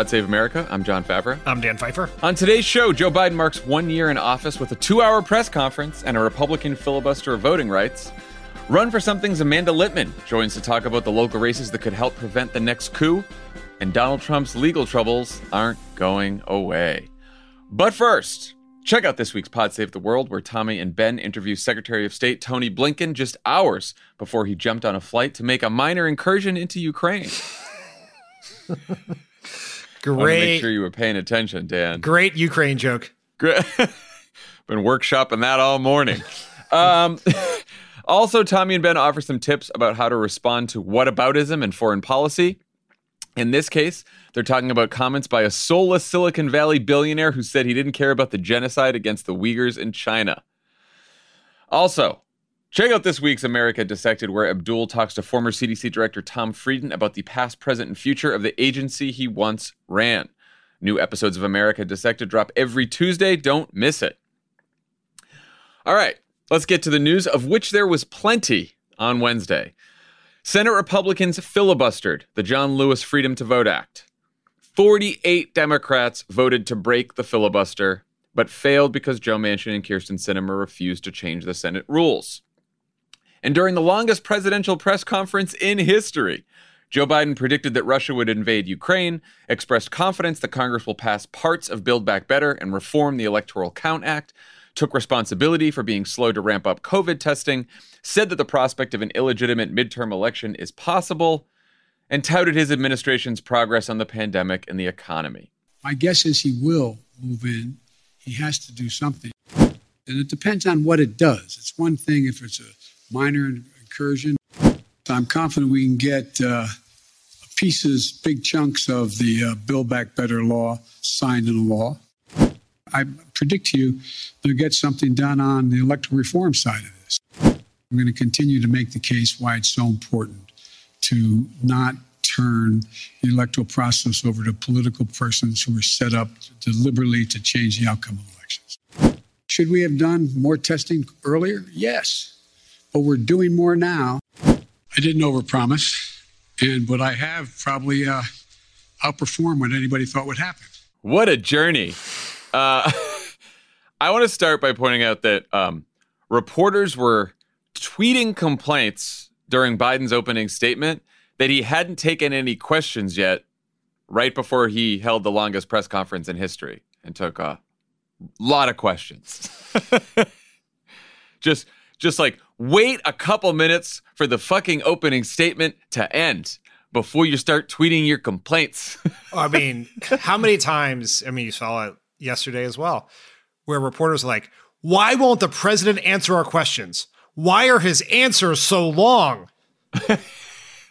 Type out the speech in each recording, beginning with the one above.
Pod Save America. I'm Jon Favreau. I'm Dan Pfeiffer. On today's show, Joe Biden marks one year in office with a two hour press conference and a Republican filibuster of voting rights. Run for Something's Amanda Litman joins to talk about the local races that could help prevent the next coup. And Donald Trump's legal troubles aren't going away. But first, check out this week's Pod Save the World, where Tommy and Ben interview Secretary of State Tony Blinken just hours before he jumped on a flight to make a minor incursion into Ukraine. Great. Make sure you were paying attention, Dan. Great Ukraine joke. Great. Been workshopping that all morning. um, also, Tommy and Ben offer some tips about how to respond to whataboutism and foreign policy. In this case, they're talking about comments by a soulless Silicon Valley billionaire who said he didn't care about the genocide against the Uyghurs in China. Also, Check out this week's America Dissected, where Abdul talks to former CDC Director Tom Frieden about the past, present, and future of the agency he once ran. New episodes of America Dissected drop every Tuesday. Don't miss it. All right, let's get to the news, of which there was plenty on Wednesday. Senate Republicans filibustered the John Lewis Freedom to Vote Act. 48 Democrats voted to break the filibuster, but failed because Joe Manchin and Kyrsten Sinema refused to change the Senate rules. And during the longest presidential press conference in history, Joe Biden predicted that Russia would invade Ukraine, expressed confidence that Congress will pass parts of Build Back Better and reform the Electoral Count Act, took responsibility for being slow to ramp up COVID testing, said that the prospect of an illegitimate midterm election is possible, and touted his administration's progress on the pandemic and the economy. My guess is he will move in. He has to do something. And it depends on what it does. It's one thing if it's a minor incursion. I'm confident we can get uh, pieces, big chunks of the uh, Build Back Better law signed into law. I predict to you they'll get something done on the electoral reform side of this. I'm going to continue to make the case why it's so important to not turn the electoral process over to political persons who are set up deliberately to change the outcome of elections. Should we have done more testing earlier? Yes but we're doing more now. I didn't overpromise, and what I have probably uh, outperformed what anybody thought would happen. What a journey! Uh, I want to start by pointing out that um, reporters were tweeting complaints during Biden's opening statement that he hadn't taken any questions yet, right before he held the longest press conference in history and took a lot of questions. just, just like wait a couple minutes for the fucking opening statement to end before you start tweeting your complaints. I mean, how many times, I mean, you saw it yesterday as well, where reporters are like, why won't the president answer our questions? Why are his answers so long?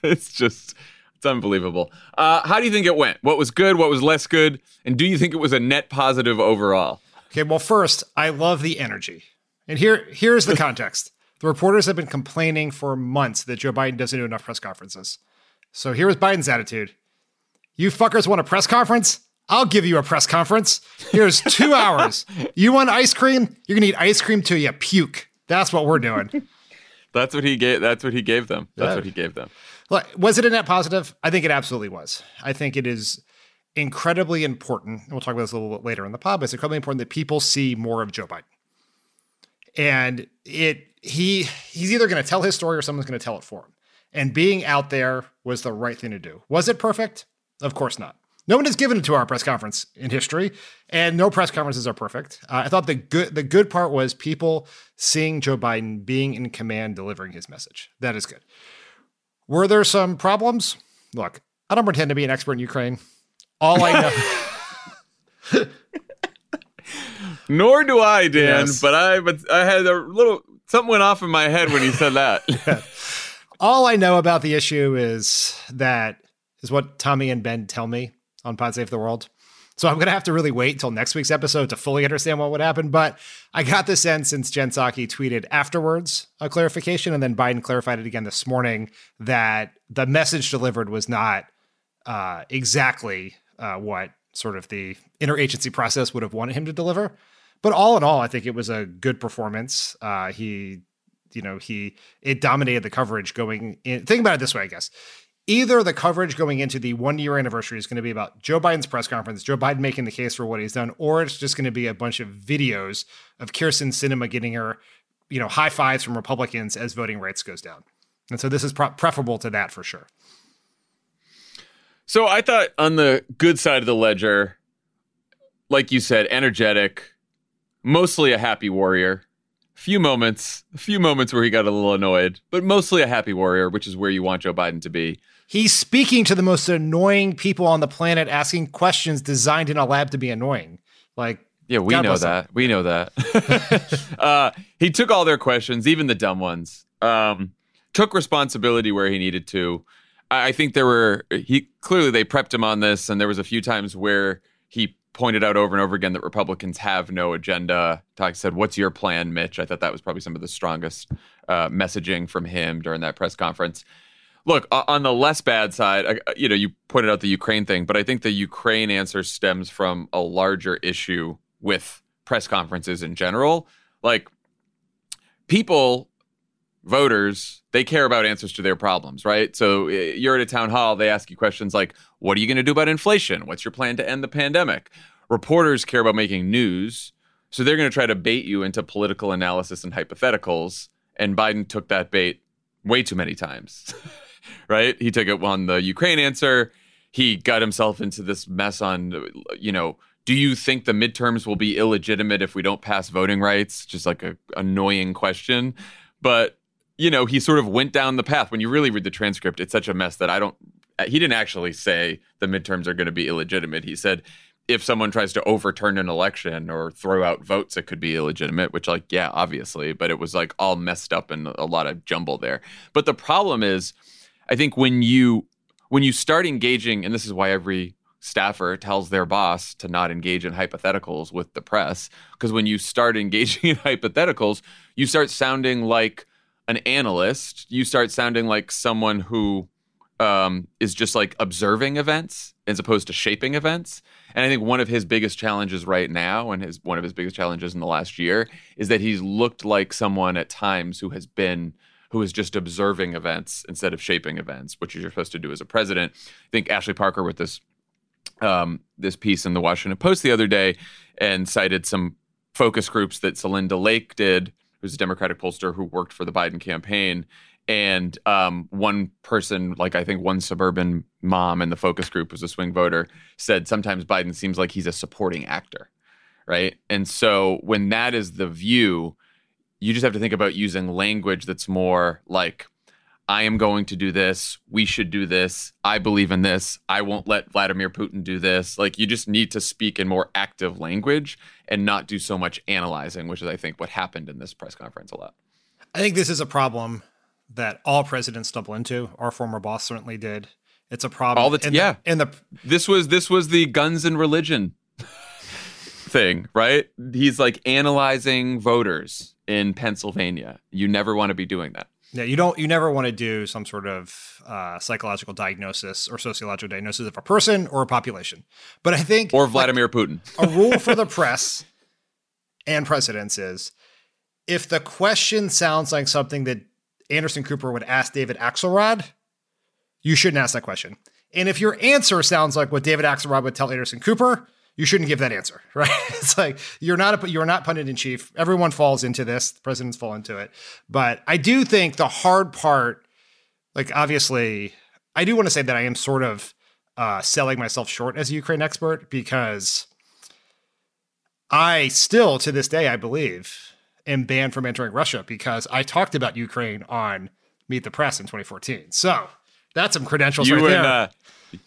it's just, it's unbelievable. Uh, how do you think it went? What was good? What was less good? And do you think it was a net positive overall? Okay, well, first, I love the energy. And here, here's the context. The reporters have been complaining for months that Joe Biden doesn't do enough press conferences. So here was Biden's attitude. You fuckers want a press conference? I'll give you a press conference. Here's two hours. You want ice cream? You're gonna eat ice cream till you puke. That's what we're doing. that's what he gave. That's what he gave them. That's yeah. what he gave them. Look, was it a net positive? I think it absolutely was. I think it is incredibly important, and we'll talk about this a little bit later in the pod, but it's incredibly important that people see more of Joe Biden. And it he he's either going to tell his story or someone's going to tell it for him. And being out there was the right thing to do. Was it perfect? Of course not. No one has given it to our press conference in history, and no press conferences are perfect. Uh, I thought the good the good part was people seeing Joe Biden being in command, delivering his message. That is good. Were there some problems? Look, I don't pretend to be an expert in Ukraine. All I know. Nor do I, Dan. Yes. But I, but I had a little something went off in my head when you said that. All I know about the issue is that is what Tommy and Ben tell me on Pod Save the World. So I'm gonna have to really wait until next week's episode to fully understand what would happen. But I got the sense since Jen Psaki tweeted afterwards a clarification, and then Biden clarified it again this morning that the message delivered was not uh, exactly uh, what sort of the interagency process would have wanted him to deliver. But all in all, I think it was a good performance. Uh, he, you know, he it dominated the coverage going in. Think about it this way, I guess. Either the coverage going into the one year anniversary is going to be about Joe Biden's press conference, Joe Biden making the case for what he's done, or it's just going to be a bunch of videos of Kyrsten Sinema getting her, you know, high fives from Republicans as voting rights goes down. And so this is pro- preferable to that for sure. So I thought on the good side of the ledger, like you said, energetic, mostly a happy warrior. Few moments, a few moments where he got a little annoyed, but mostly a happy warrior, which is where you want Joe Biden to be. He's speaking to the most annoying people on the planet, asking questions designed in a lab to be annoying. Like, Yeah, we God know bless him. that. We know that. uh, he took all their questions, even the dumb ones. Um, took responsibility where he needed to. I, I think there were he clearly they prepped him on this, and there was a few times where he pointed out over and over again that Republicans have no agenda. Talk said, "What's your plan, Mitch?" I thought that was probably some of the strongest uh, messaging from him during that press conference. Look, on the less bad side, you know, you pointed out the Ukraine thing, but I think the Ukraine answer stems from a larger issue with press conferences in general. Like, people, voters, they care about answers to their problems, right? So uh, you're at a town hall, they ask you questions like, what are you going to do about inflation? What's your plan to end the pandemic? Reporters care about making news. So they're going to try to bait you into political analysis and hypotheticals. And Biden took that bait way too many times, right? He took it on the Ukraine answer. He got himself into this mess on, you know, do you think the midterms will be illegitimate if we don't pass voting rights? Just like a annoying question. But, you know, he sort of went down the path. When you really read the transcript, it's such a mess that I don't, he didn't actually say the midterms are going to be illegitimate. He said, if someone tries to overturn an election or throw out votes, it could be illegitimate, which, like, yeah, obviously, but it was like all messed up and a lot of jumble there. But the problem is, I think when you when you start engaging, and this is why every staffer tells their boss to not engage in hypotheticals with the press, because when you start engaging in hypotheticals, you start sounding like an analyst. You start sounding like someone who um, is just like observing events as opposed to shaping events. And I think one of his biggest challenges right now, and his one of his biggest challenges in the last year, is that he's looked like someone at times who has been who is just observing events instead of shaping events, which you're supposed to do as a president. I think Ashley Parker with this um, this piece in the Washington Post the other day and cited some focus groups that Celinda Lake did, who's a Democratic pollster who worked for the Biden campaign. And um, one person, like I think one suburban mom in the focus group was a swing voter, said sometimes Biden seems like he's a supporting actor, right? And so when that is the view, you just have to think about using language that's more like, I am going to do this. We should do this. I believe in this. I won't let Vladimir Putin do this. Like, you just need to speak in more active language and not do so much analyzing, which is, I think, what happened in this press conference a lot. I think this is a problem that all presidents stumble into. Our former boss certainly did. It's a problem. All the t- in yeah. in the This was this was the guns and religion thing, right? He's like analyzing voters in Pennsylvania. You never want to be doing that. Yeah, you don't you never want to do some sort of uh, psychological diagnosis or sociological diagnosis of a person or a population. But I think Or like, Vladimir Putin. a rule for the press and presidents is if the question sounds like something that Anderson Cooper would ask David Axelrod, you shouldn't ask that question. And if your answer sounds like what David Axelrod would tell Anderson Cooper, you shouldn't give that answer, right? It's like you're not a you're not pundit in chief. Everyone falls into this. The presidents fall into it. But I do think the hard part, like obviously, I do want to say that I am sort of uh, selling myself short as a Ukraine expert because I still, to this day, I believe, am banned from entering Russia because I talked about Ukraine on Meet the Press in 2014. So that's some credentials You right and there. uh,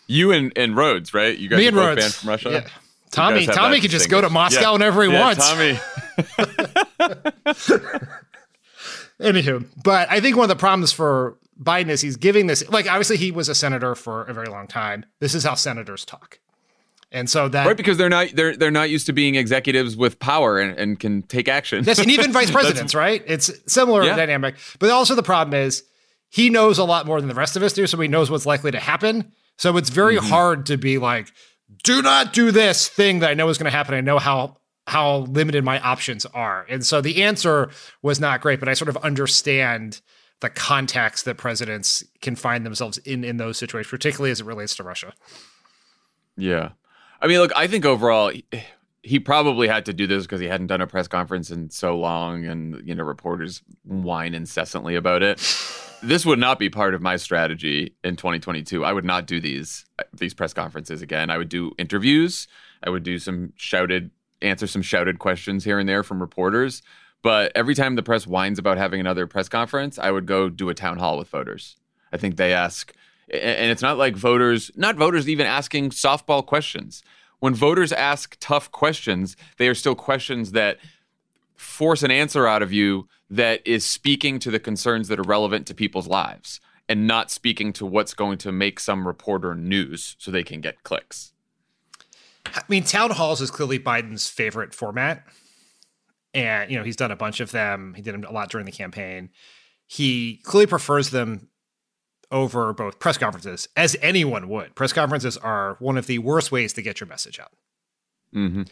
you and, and Rhodes, right? You guys Me are and both Rhodes. banned from Russia. Yeah. Tommy, Tommy can just go to Moscow Yeah. whenever he Yeah, wants. Tommy, Anywho, but I think one of the problems for Biden is he's giving this like obviously he was a senator for a very long time. This is how senators talk, and so that right? Because they're not they're they're not used to being executives with power and, and can take action. Yes, and even vice presidents, right? It's similar Yeah. dynamic. But also the problem is he knows a lot more than the rest of us do, so he knows what's likely to happen. So it's very Mm-hmm. hard to be like, do not do this thing that I know is going to happen. I know how how limited my options are. And so the answer was not great, but I sort of understand the context that presidents can find themselves in in those situations, particularly as it relates to Russia. Yeah. I mean, look, I think overall, he, probably had to do this because he hadn't done a press conference in so long and, you know, reporters whine incessantly about it. This would not be part of my strategy in 2022. I would not do these uh, these press conferences again. I would do interviews. I would do some shouted answer some shouted questions here and there from reporters. But every time the press whines about having another press conference, I would go do a town hall with voters. I think they ask and it's not like voters, not voters even asking softball questions. When voters ask tough questions, they are still questions that force an answer out of you that is speaking to the concerns that are relevant to people's lives and not speaking to what's going to make some reporter news so they can get clicks. I mean, town halls is clearly Biden's favorite format. And, you know, he's done a bunch of them. He did them a lot during the campaign. He clearly prefers them over both press conferences, as anyone would. Press conferences are one of the worst ways to get your message out. Mm-hmm.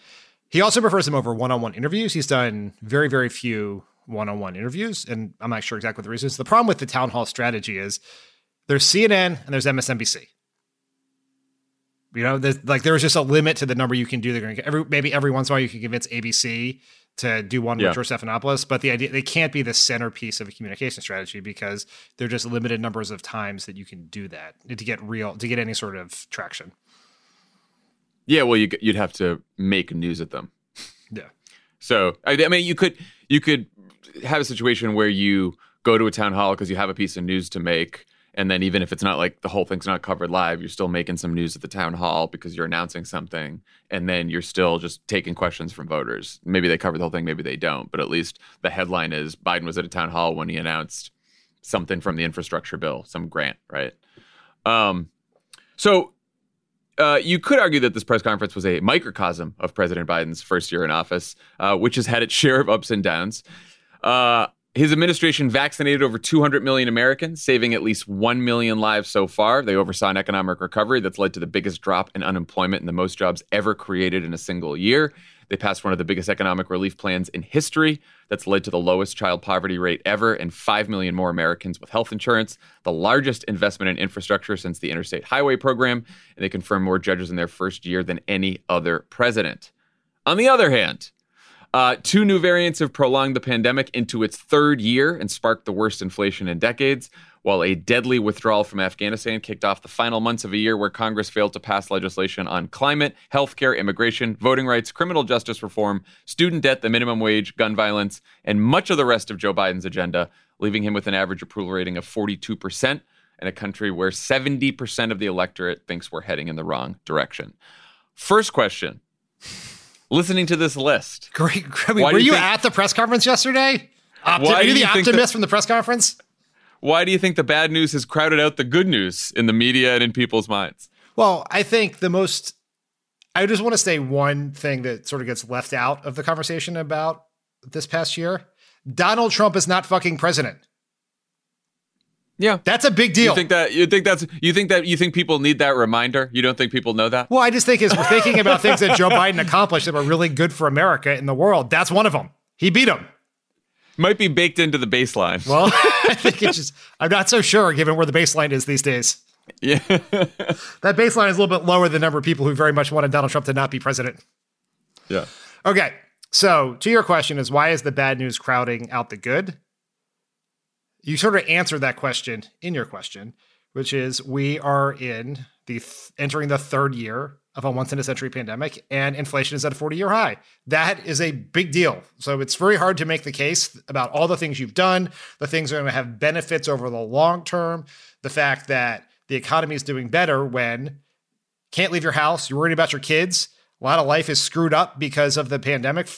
He also prefers them over one on one interviews. He's done very, very few one on one interviews. And I'm not sure exactly what the reason is. The problem with the town hall strategy is there's CNN and there's MSNBC. You know, there's, like there was just a limit to the number you can do. They're going to every maybe every once in a while you can convince ABC to do one Yeah. with George Stephanopoulos, but the idea they can't be the centerpiece of a communication strategy because they're just limited numbers of times that you can do that to get real to get any sort of traction. Yeah, well, you, you'd have to make news at them. Yeah. So I, I mean, you could you could have a situation where you go to a town hall because you have a piece of news to make, and then even if it's not like the whole thing's not covered live, you're still making some news at the town hall because you're announcing something, and then you're still just taking questions from voters. Maybe they cover the whole thing, maybe they don't, but at least the headline is Biden was at a town hall when he announced something from the infrastructure bill, some grant, right? Um, so uh, you could argue that this press conference was a microcosm of President Biden's first year in office, uh, which has had its share of ups and downs. Uh, his administration vaccinated over 200 million Americans, saving at least 1 million lives so far. They oversaw an economic recovery that's led to the biggest drop in unemployment and the most jobs ever created in a single year. They passed one of the biggest economic relief plans in history that's led to the lowest child poverty rate ever and 5 million more Americans with health insurance, the largest investment in infrastructure since the Interstate Highway Program, and they confirmed more judges in their first year than any other president. On the other hand, uh, two new variants have prolonged the pandemic into its third year and sparked the worst inflation in decades, while a deadly withdrawal from Afghanistan kicked off the final months of a year where Congress failed to pass legislation on climate, healthcare, immigration, voting rights, criminal justice reform, student debt, the minimum wage, gun violence, and much of the rest of Joe Biden's agenda, leaving him with an average approval rating of 42% in a country where 70% of the electorate thinks we're heading in the wrong direction. First question. Listening to this list, Great. I mean, were you you, think- at the press conference yesterday? Opti- Why are you the you optimist that- from the press conference? why do you think the bad news has crowded out the good news in the media and in people's minds? Well, I think the most. I just want to say one thing that sort of gets left out of the conversation about this past year. Donald Trump is not fucking president. Yeah. That's a big deal. You think that you think that's you think that you think people need that reminder? You don't think people know that? well, I just think is we're thinking about things that Joe Biden accomplished that were really good for America in the world. That's one of them. He beat him. Might be baked into the baseline. Well, I think it's just I'm not so sure given where the baseline is these days. Yeah. that baseline is a little bit lower than the number of people who very much wanted Donald Trump to not be president. yeah. Okay. So, to your question is why is the bad news crowding out the good? You sort of answered that question in your question, which is we are in the th- entering the third year of a once in a century pandemic and inflation is at a 40 year high. That is a big deal. So it's very hard to make the case about all the things you've done, the things that are going to have benefits over the long term, the fact that the economy is doing better when can't leave your house, you're worried about your kids, a lot of life is screwed up because of the pandemic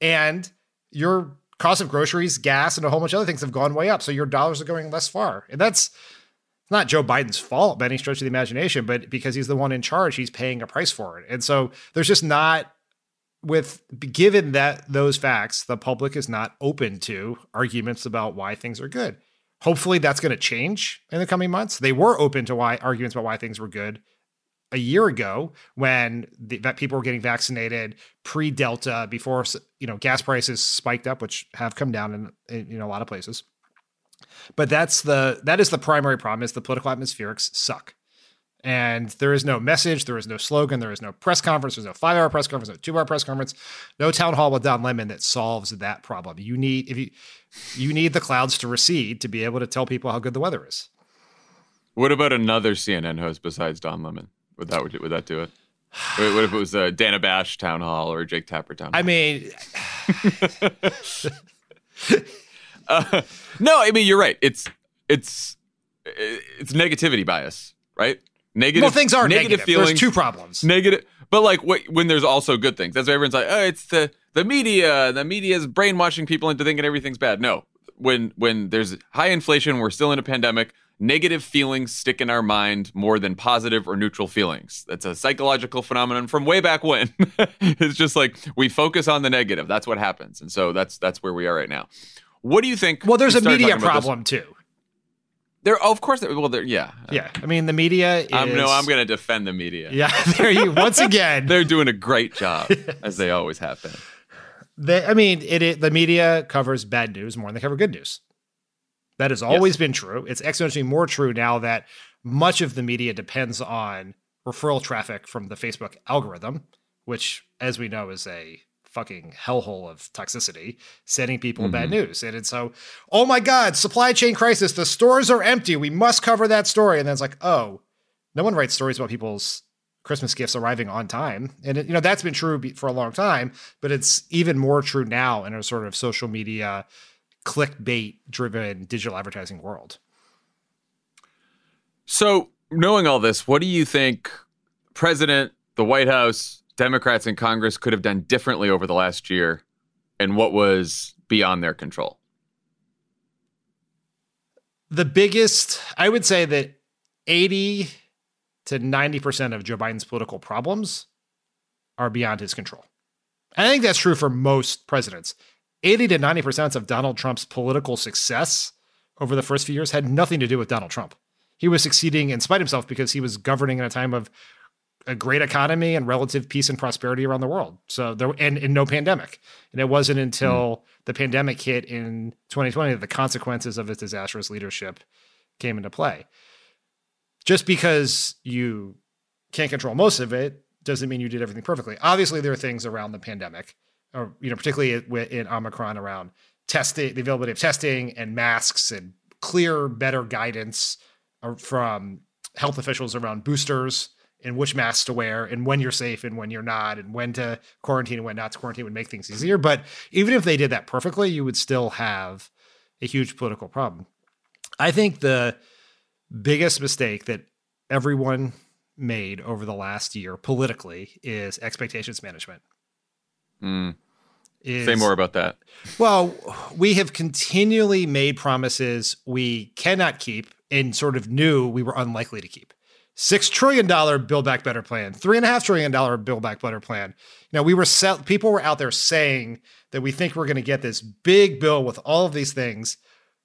and your cost of groceries, gas, and a whole bunch of other things have gone way up. So your dollars are going less far. And that's not Joe Biden's fault by any stretch of the imagination, but because he's the one in charge, he's paying a price for it. And so there's just not with given that those facts, the public is not open to arguments about why things are good. Hopefully that's going to change in the coming months. They were open to why arguments about why things were good a year ago when the, that people were getting vaccinated pre Delta before you know gas prices spiked up, which have come down in, in you know a lot of places. But that's the that is the primary problem is the political atmospherics suck. And there is no message, there is no slogan, there is no press conference, there's no five hour press conference, no two hour press conference, no town hall with Don Lemon that solves that problem. You need if you you need the clouds to recede to be able to tell people how good the weather is. What about another CNN host besides Don Lemon? Would that would, that do it? What if it was uh, Dana Bash town hall or Jake Tapper town hall? I mean, uh, no, I mean you're right. It's it's it's negativity bias, right? Negative. Well, things are negative, negative. feelings. There's two problems. Negative, but like when there's also good things. That's why everyone's like, oh, it's the the media. The media is brainwashing people into thinking everything's bad. No, when when there's high inflation, we're still in a pandemic negative feelings stick in our mind more than positive or neutral feelings. That's a psychological phenomenon from way back when. it's just like we focus on the negative. That's what happens. And so that's that's where we are right now. What do you think? Well, there's a media problem too. There, oh, of course. Well, there, yeah, yeah. I mean, the media. Is, I'm no, I'm going to defend the media. Yeah, there you once again. They're doing a great job, as they always have been. They, I mean, it, it, the media covers bad news more than they cover good news. That has always yes. been true. It's exponentially more true now that much of the media depends on referral traffic from the Facebook algorithm, which, as we know, is a fucking hellhole of toxicity, sending people mm-hmm. bad news. And it's so, oh my God, supply chain crisis, the stores are empty. We must cover that story. And then it's like, oh, no one writes stories about people's Christmas gifts arriving on time. And, it, you know, that's been true for a long time, but it's even more true now in a sort of social media clickbait driven digital advertising world. So, knowing all this, what do you think President, the White House, Democrats in Congress could have done differently over the last year and what was beyond their control? The biggest, I would say that 80 to 90% of Joe Biden's political problems are beyond his control. I think that's true for most presidents. 80 to 90% of Donald Trump's political success over the first few years had nothing to do with Donald Trump. He was succeeding in spite of himself because he was governing in a time of a great economy and relative peace and prosperity around the world. So there and, and no pandemic. And it wasn't until mm. the pandemic hit in 2020 that the consequences of his disastrous leadership came into play. Just because you can't control most of it doesn't mean you did everything perfectly. Obviously, there are things around the pandemic or you know, particularly in Omicron around testing, the availability of testing and masks and clear, better guidance from health officials around boosters and which masks to wear and when you're safe and when you're not and when to quarantine and when not to quarantine would make things easier. But even if they did that perfectly, you would still have a huge political problem. I think the biggest mistake that everyone made over the last year politically is expectations management. Mm. Is, Say more about that. Well, we have continually made promises we cannot keep and sort of knew we were unlikely to keep. Six trillion dollar Build Back Better plan, three and a half trillion dollar Build Back Better plan. Now we were sell- people were out there saying that we think we're going to get this big bill with all of these things,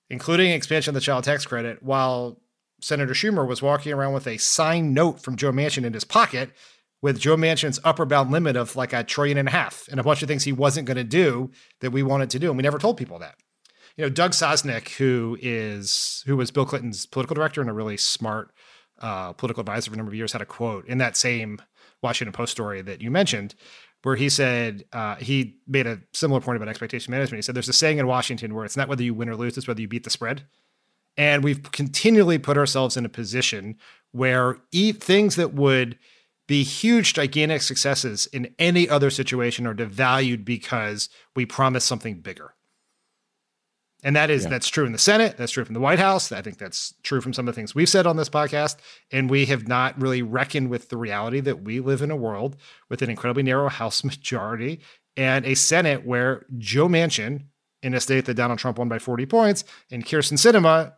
including expansion of the child tax credit, while Senator Schumer was walking around with a signed note from Joe Manchin in his pocket with Joe Manchin's upper bound limit of like a trillion and a half and a bunch of things he wasn't going to do that we wanted to do. And we never told people that. You know, Doug Sosnick, who is who was Bill Clinton's political director and a really smart uh, political advisor for a number of years, had a quote in that same Washington Post story that you mentioned, where he said uh, he made a similar point about expectation management. He said there's a saying in Washington where it's not whether you win or lose, it's whether you beat the spread. And we've continually put ourselves in a position where e- things that would be huge, gigantic successes in any other situation are devalued because we promise something bigger. And that is yeah. that's true in the Senate, that's true from the White House. I think that's true from some of the things we've said on this podcast. And we have not really reckoned with the reality that we live in a world with an incredibly narrow House majority and a Senate where Joe Manchin, in a state that Donald Trump won by 40 points, and Kyrsten Sinema,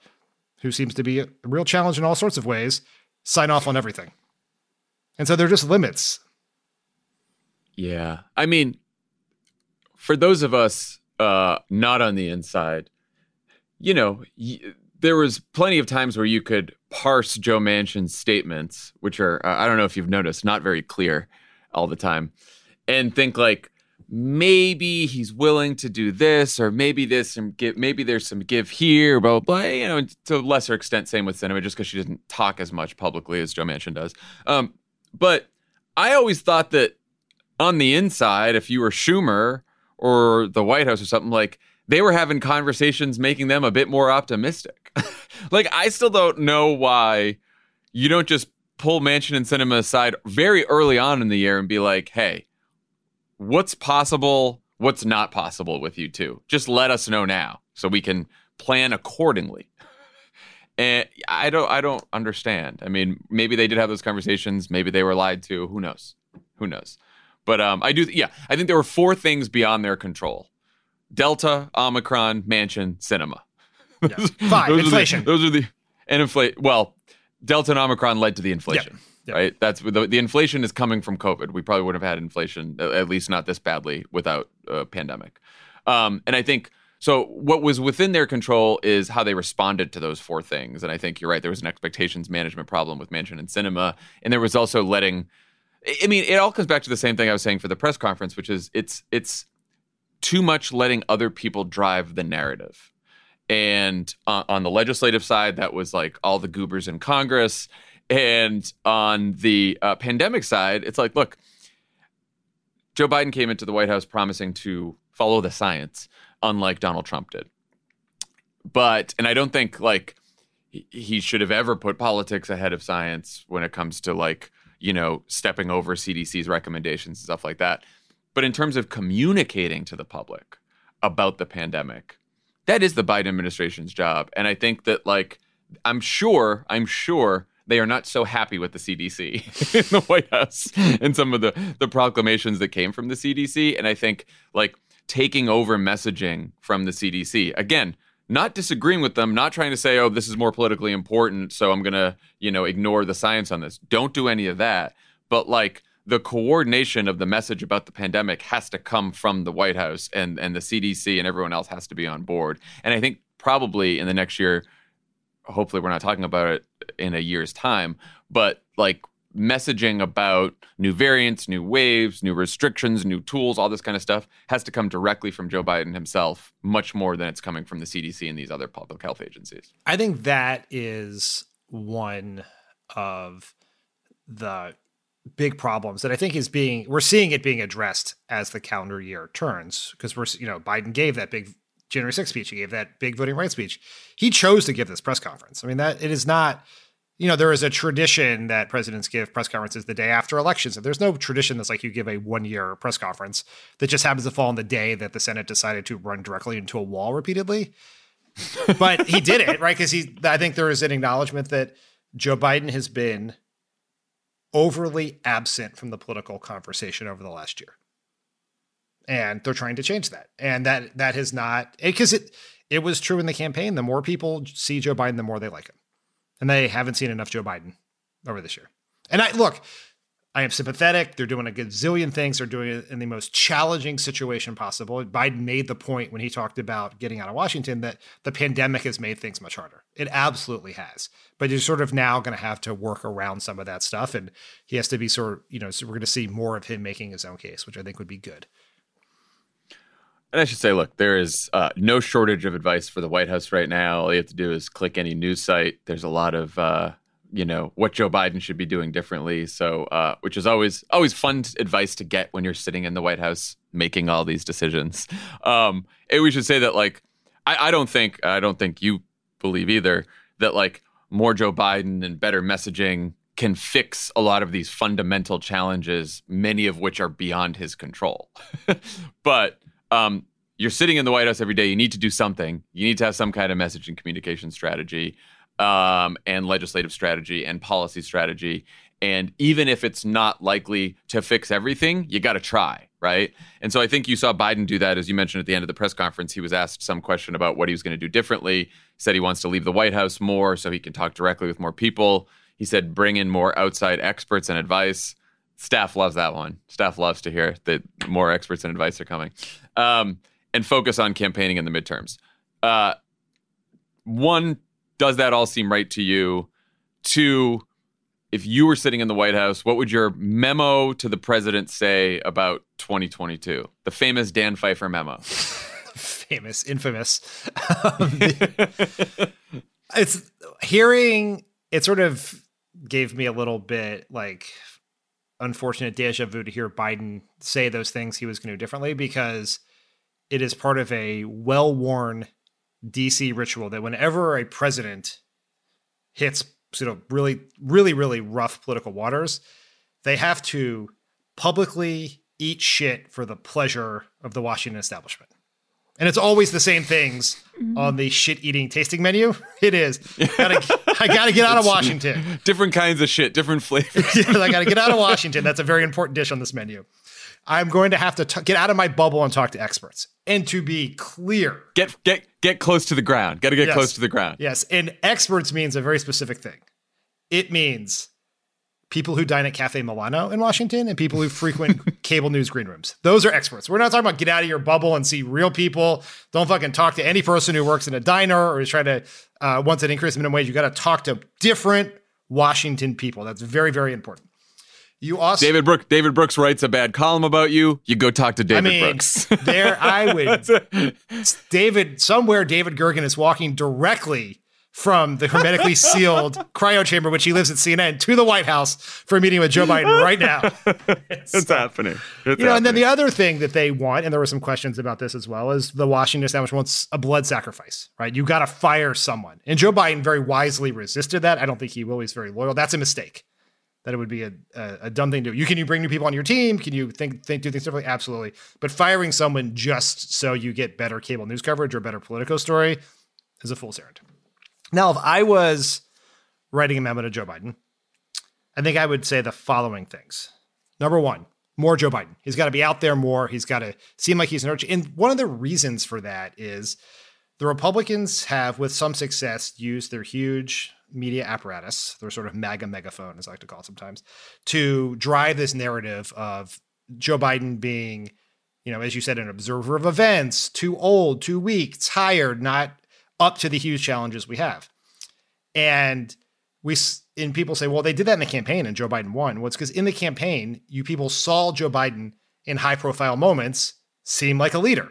who seems to be a real challenge in all sorts of ways, sign off on everything. And so there are just limits. Yeah. I mean, for those of us uh, not on the inside, you know, y- there was plenty of times where you could parse Joe Manchin's statements, which are I don't know if you've noticed, not very clear all the time, and think like maybe he's willing to do this, or maybe this and give, maybe there's some give here, blah blah. blah. You know, to a lesser extent, same with Sinema, just because she doesn't talk as much publicly as Joe Manchin does. Um, but I always thought that on the inside, if you were Schumer or the White House or something like they were having conversations making them a bit more optimistic. like I still don't know why you don't just pull Manchin and Sinema aside very early on in the year and be like, "Hey, what's possible? What's not possible with you two? Just let us know now so we can plan accordingly." And I don't I don't understand. I mean, maybe they did have those conversations, maybe they were lied to, who knows? Who knows? But um I do yeah, I think there were four things beyond their control Delta, Omicron, Manchin, Sinema. Yeah. Five. those inflation. Are the, those are the and inflate. Well, Delta and Omicron led to the inflation. Yep. Yep. Right. That's the, the inflation is coming from COVID. We probably wouldn't have had inflation, at least not this badly, without a pandemic. Um, and I think so. What was within their control is how they responded to those four things. And I think you're right. There was an expectations management problem with Manchin and Sinema, and there was also letting. I mean, it all comes back to the same thing I was saying for the press conference, which is it's it's too much letting other people drive the narrative. And uh, on the legislative side, that was like all the goobers in Congress. And on the uh, pandemic side, it's like, look, Joe Biden came into the White House promising to follow the science, unlike Donald Trump did. But, and I don't think like he should have ever put politics ahead of science when it comes to like, you know, stepping over CDC's recommendations and stuff like that. But in terms of communicating to the public about the pandemic, that is the Biden administration's job. And I think that, like, I'm sure, I'm sure they are not so happy with the CDC in the White House and some of the, the proclamations that came from the CDC. And I think, like, taking over messaging from the CDC, again, not disagreeing with them, not trying to say, oh, this is more politically important, so I'm going to, you know, ignore the science on this. Don't do any of that. But, like, the coordination of the message about the pandemic has to come from the White House and and the CDC and everyone else has to be on board. And I think probably in the next year, hopefully we're not talking about it in a year's time, but like messaging about new variants, new waves, new restrictions, new tools, all this kind of stuff has to come directly from Joe Biden himself, much more than it's coming from the CDC and these other public health agencies. I think that is one of the big problems that I think is being we're seeing it being addressed as the calendar year turns because we're you know Biden gave that big January 6th speech he gave that big voting rights speech he chose to give this press conference I mean that it is not you know there is a tradition that presidents give press conferences the day after elections and there's no tradition that's like you give a one year press conference that just happens to fall on the day that the Senate decided to run directly into a wall repeatedly but he did it right because he I think there is an acknowledgement that Joe Biden has been overly absent from the political conversation over the last year. And they're trying to change that. And that that has not because it it was true in the campaign. The more people see Joe Biden, the more they like him. And they haven't seen enough Joe Biden over this year. And I look, I am sympathetic. They're doing a gazillion things. They're doing it in the most challenging situation possible. Biden made the point when he talked about getting out of Washington that the pandemic has made things much harder. It absolutely has. But you're sort of now going to have to work around some of that stuff. And he has to be sort of, you know, so we're going to see more of him making his own case, which I think would be good. And I should say, look, there is uh, no shortage of advice for the White House right now. All you have to do is click any news site. There's a lot of uh, you know what Joe Biden should be doing differently. So, uh, which is always always fun advice to get when you're sitting in the White House making all these decisions. Um, and we should say that like I, I don't think I don't think you believe either that like more Joe Biden and better messaging can fix a lot of these fundamental challenges, many of which are beyond his control. but um, you're sitting in the White House every day. You need to do something. You need to have some kind of message and communication strategy, um, and legislative strategy and policy strategy. And even if it's not likely to fix everything, you got to try, right? And so I think you saw Biden do that, as you mentioned at the end of the press conference. He was asked some question about what he was going to do differently. He said he wants to leave the White House more so he can talk directly with more people. He said bring in more outside experts and advice. Staff loves that one. Staff loves to hear that more experts and advice are coming. Um, and focus on campaigning in the midterms. Uh, one, does that all seem right to you? Two, if you were sitting in the White House, what would your memo to the president say about 2022? The famous Dan Pfeiffer memo. famous, infamous. Um, it's hearing it sort of gave me a little bit like unfortunate deja vu to hear Biden say those things he was going to do differently because it is part of a well worn DC ritual that whenever a president hits sort of really, really, really rough political waters, they have to publicly eat shit for the pleasure of the Washington establishment. And it's always the same things mm-hmm. on the shit eating tasting menu. It is. Gotta, I got to get out of Washington. Different kinds of shit, different flavors. I got to get out of Washington. That's a very important dish on this menu. I'm going to have to t- get out of my bubble and talk to experts. And to be clear, get get get close to the ground. Got to get yes. close to the ground. Yes, and experts means a very specific thing. It means people who dine at Cafe Milano in Washington and people who frequent cable news green rooms. Those are experts. We're not talking about get out of your bubble and see real people. Don't fucking talk to any person who works in a diner or is trying to uh, wants an increase in minimum wage. You got to talk to different Washington people. That's very very important. You also David Brooks. David Brooks writes a bad column about you. You go talk to David I mean, Brooks. there, I would. David somewhere. David Gergen is walking directly from the hermetically sealed cryo chamber, which he lives at CNN, to the White House for a meeting with Joe Biden right now. it's so, happening. It's you know, happening. and then the other thing that they want, and there were some questions about this as well, is the Washington establishment wants a blood sacrifice, right? You got to fire someone, and Joe Biden very wisely resisted that. I don't think he will. He's very loyal. That's a mistake that it would be a, a, a, dumb thing to do. You can you bring new people on your team? Can you think think do things differently? Absolutely. But firing someone just so you get better cable news coverage or better Politico story is a fool's errand. Now, if I was writing a memo to Joe Biden, I think I would say the following things. Number one, more Joe Biden. He's got to be out there more. He's got to seem like he's an urgent. And one of the reasons for that is the Republicans have, with some success, used their huge media apparatus, their sort of MAGA megaphone, as I like to call it sometimes, to drive this narrative of Joe Biden being, you know, as you said, an observer of events, too old, too weak, tired, not up to the huge challenges we have. And we and people say, well, they did that in the campaign and Joe Biden won. Well, it's because in the campaign, you people saw Joe Biden in high profile moments seem like a leader.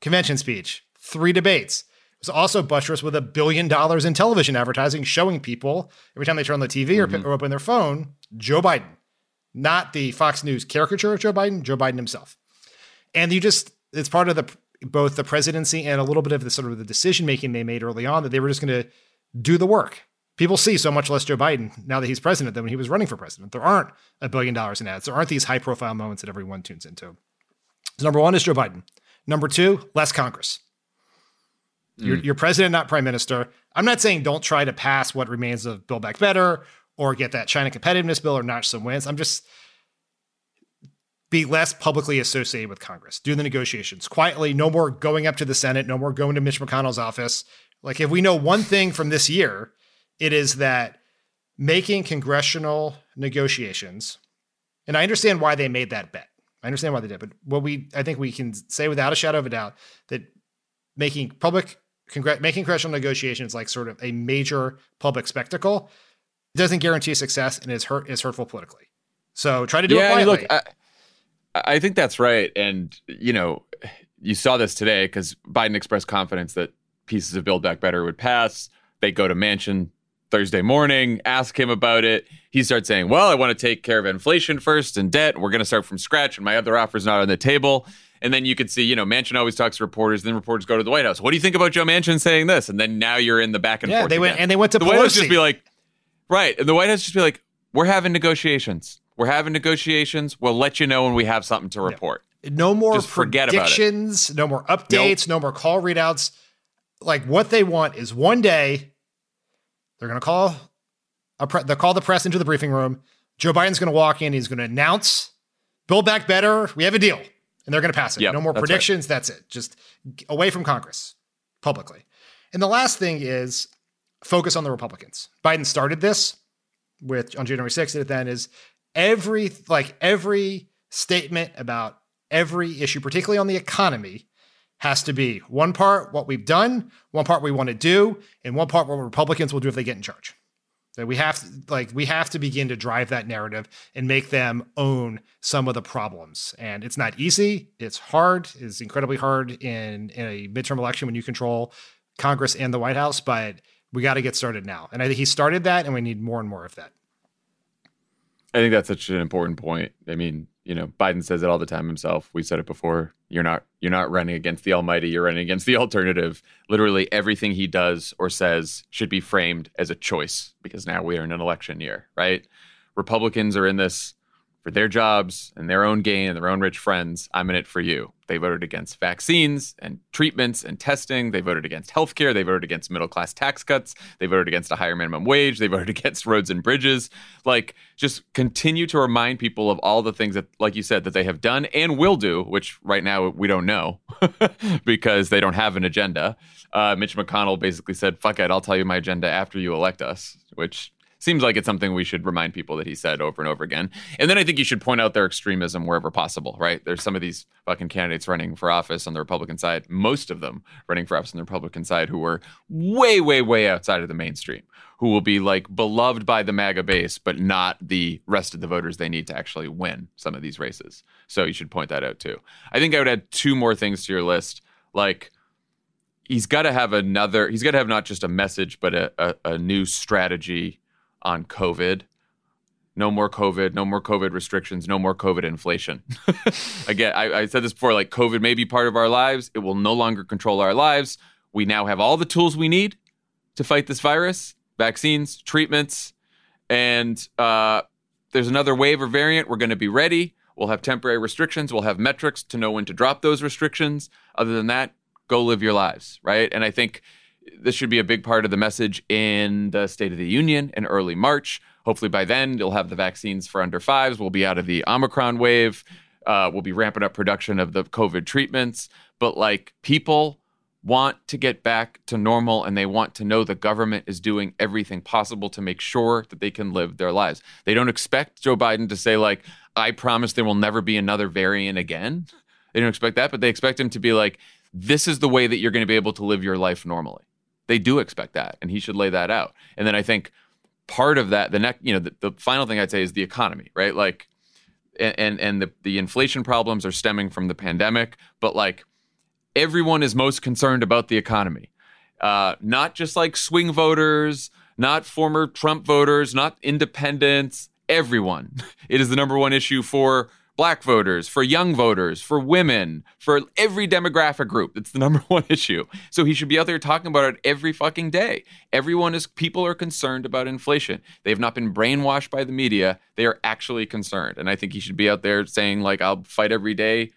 Convention speech, three debates, It was also buttressed with a billion dollars in television advertising showing people every time they turn on the TV mm-hmm. or, or open their phone, Joe Biden, not the Fox News caricature of Joe Biden, Joe Biden himself. And you just, it's part of the both the presidency and a little bit of the sort of the decision making they made early on that they were just going to do the work. People see so much less Joe Biden now that he's president than when he was running for president. There aren't a billion dollars in ads. There aren't these high profile moments that everyone tunes into. So number one is Joe Biden. Number two, less Congress. You're, mm. you're president, not prime minister. I'm not saying don't try to pass what remains of Build Back Better or get that China competitiveness bill or notch some wins. I'm just be less publicly associated with Congress. Do the negotiations quietly. No more going up to the Senate. No more going to Mitch McConnell's office. Like if we know one thing from this year, it is that making congressional negotiations, and I understand why they made that bet. I understand why they did, but what we I think we can say without a shadow of a doubt that making public congr- making congressional negotiations like sort of a major public spectacle doesn't guarantee success and is hurt is hurtful politically. So try to do yeah, it quietly. Look, I, I think that's right, and you know, you saw this today because Biden expressed confidence that pieces of Build Back Better would pass. They go to Manchin Thursday morning, ask him about it. He starts saying, Well, I want to take care of inflation first and debt. We're going to start from scratch, and my other offer is not on the table. And then you could see, you know, Manchin always talks to reporters. Then reporters go to the White House. What do you think about Joe Manchin saying this? And then now you're in the back and Yeah, forth. they went again. and they went to the Pelosi. White House just be like, right, and the White House just be like, we're having negotiations. We're having negotiations. We'll let you know when we have something to report. no more Just it. predictions, no more updates, no more call readouts. Like what they want is one day they're going to call a pre- they'll call the press into the briefing room. Joe Biden's going to walk in. He's going to announce, "Build Back Better. We have a deal," and they're going to pass it. Yep, no more that's right. predictions. That's it. Just away from Congress publicly. And the last thing is focus on the Republicans. Biden started this with on January 6th, and then is every like every statement about every issue, particularly on the economy, has to be one part what we've done, one part we want to do, and one part what Republicans will do if they get in charge. That we have to like we have to begin to drive that narrative and make them own some of the problems. And it's not easy. It's hard. It's incredibly hard in, in a midterm election when you control Congress and the White House, but we got to get started now. And I think he started that, and we need more and more of that. I think that's such an important point. I mean, you know, Biden says it all the time himself. We said it before. You're not you're not running against the almighty, you're running against the alternative. Literally everything he does or says should be framed as a choice because now we are in an election year, right? Republicans are in this for their jobs and their own gain and their own rich friends. I'm in it for you. They voted against vaccines and treatments and testing. They voted against healthcare. They voted against middle class tax cuts. They voted against a higher minimum wage. They voted against roads and bridges. Like, just continue to remind people of all the things that, like you said, that they have done and will do, which right now we don't know because they don't have an agenda. Uh, Mitch McConnell basically said, fuck it, I'll tell you my agenda after you elect us, which seems like it's something we should remind people that he said over and over again. And then I think you should point out their extremism wherever possible, right? There's some of these fucking candidates running for office on the Republican side, most of them running for office on the Republican side who were way, way, way outside of the mainstream, who will be like beloved by the MAGA base, but not the rest of the voters they need to actually win some of these races. So you should point that out too. I think I would add two more things to your list. Like, he's got to have another, he's got to have not just a message, but a, a, a new strategy on COVID. No more COVID, no more COVID restrictions, no more COVID inflation. Again, I, I said this before like, COVID may be part of our lives. It will no longer control our lives. We now have all the tools we need to fight this virus vaccines, treatments, and uh, there's another wave or variant. We're going to be ready. We'll have temporary restrictions. We'll have metrics to know when to drop those restrictions. Other than that, go live your lives, right? And I think this should be a big part of the message in the State of the Union in early March. Hopefully, by then, you'll have the vaccines for under fives. We'll be out of the Omicron wave. Uh, we'll be ramping up production of the COVID treatments. But like people want to get back to normal and they want to know the government is doing everything possible to make sure that they can live their lives. They don't expect Joe Biden to say, like, I promise there will never be another variant again. They don't expect that, but they expect him to be like, this is the way that you're going to be able to live your life normally. They do expect that, and he should lay that out. And then I think part of that, the next, you know, the, the final thing I'd say is the economy, right? Like, and and the the inflation problems are stemming from the pandemic, but like everyone is most concerned about the economy, uh, not just like swing voters, not former Trump voters, not independents. Everyone, it is the number one issue for black voters, for young voters, for women, for every demographic group. It's the number one issue. So he should be out there talking about it every fucking day. Everyone is, people are concerned about inflation. They have not been brainwashed by the media. They are actually concerned. And I think he should be out there saying, like, I'll fight every day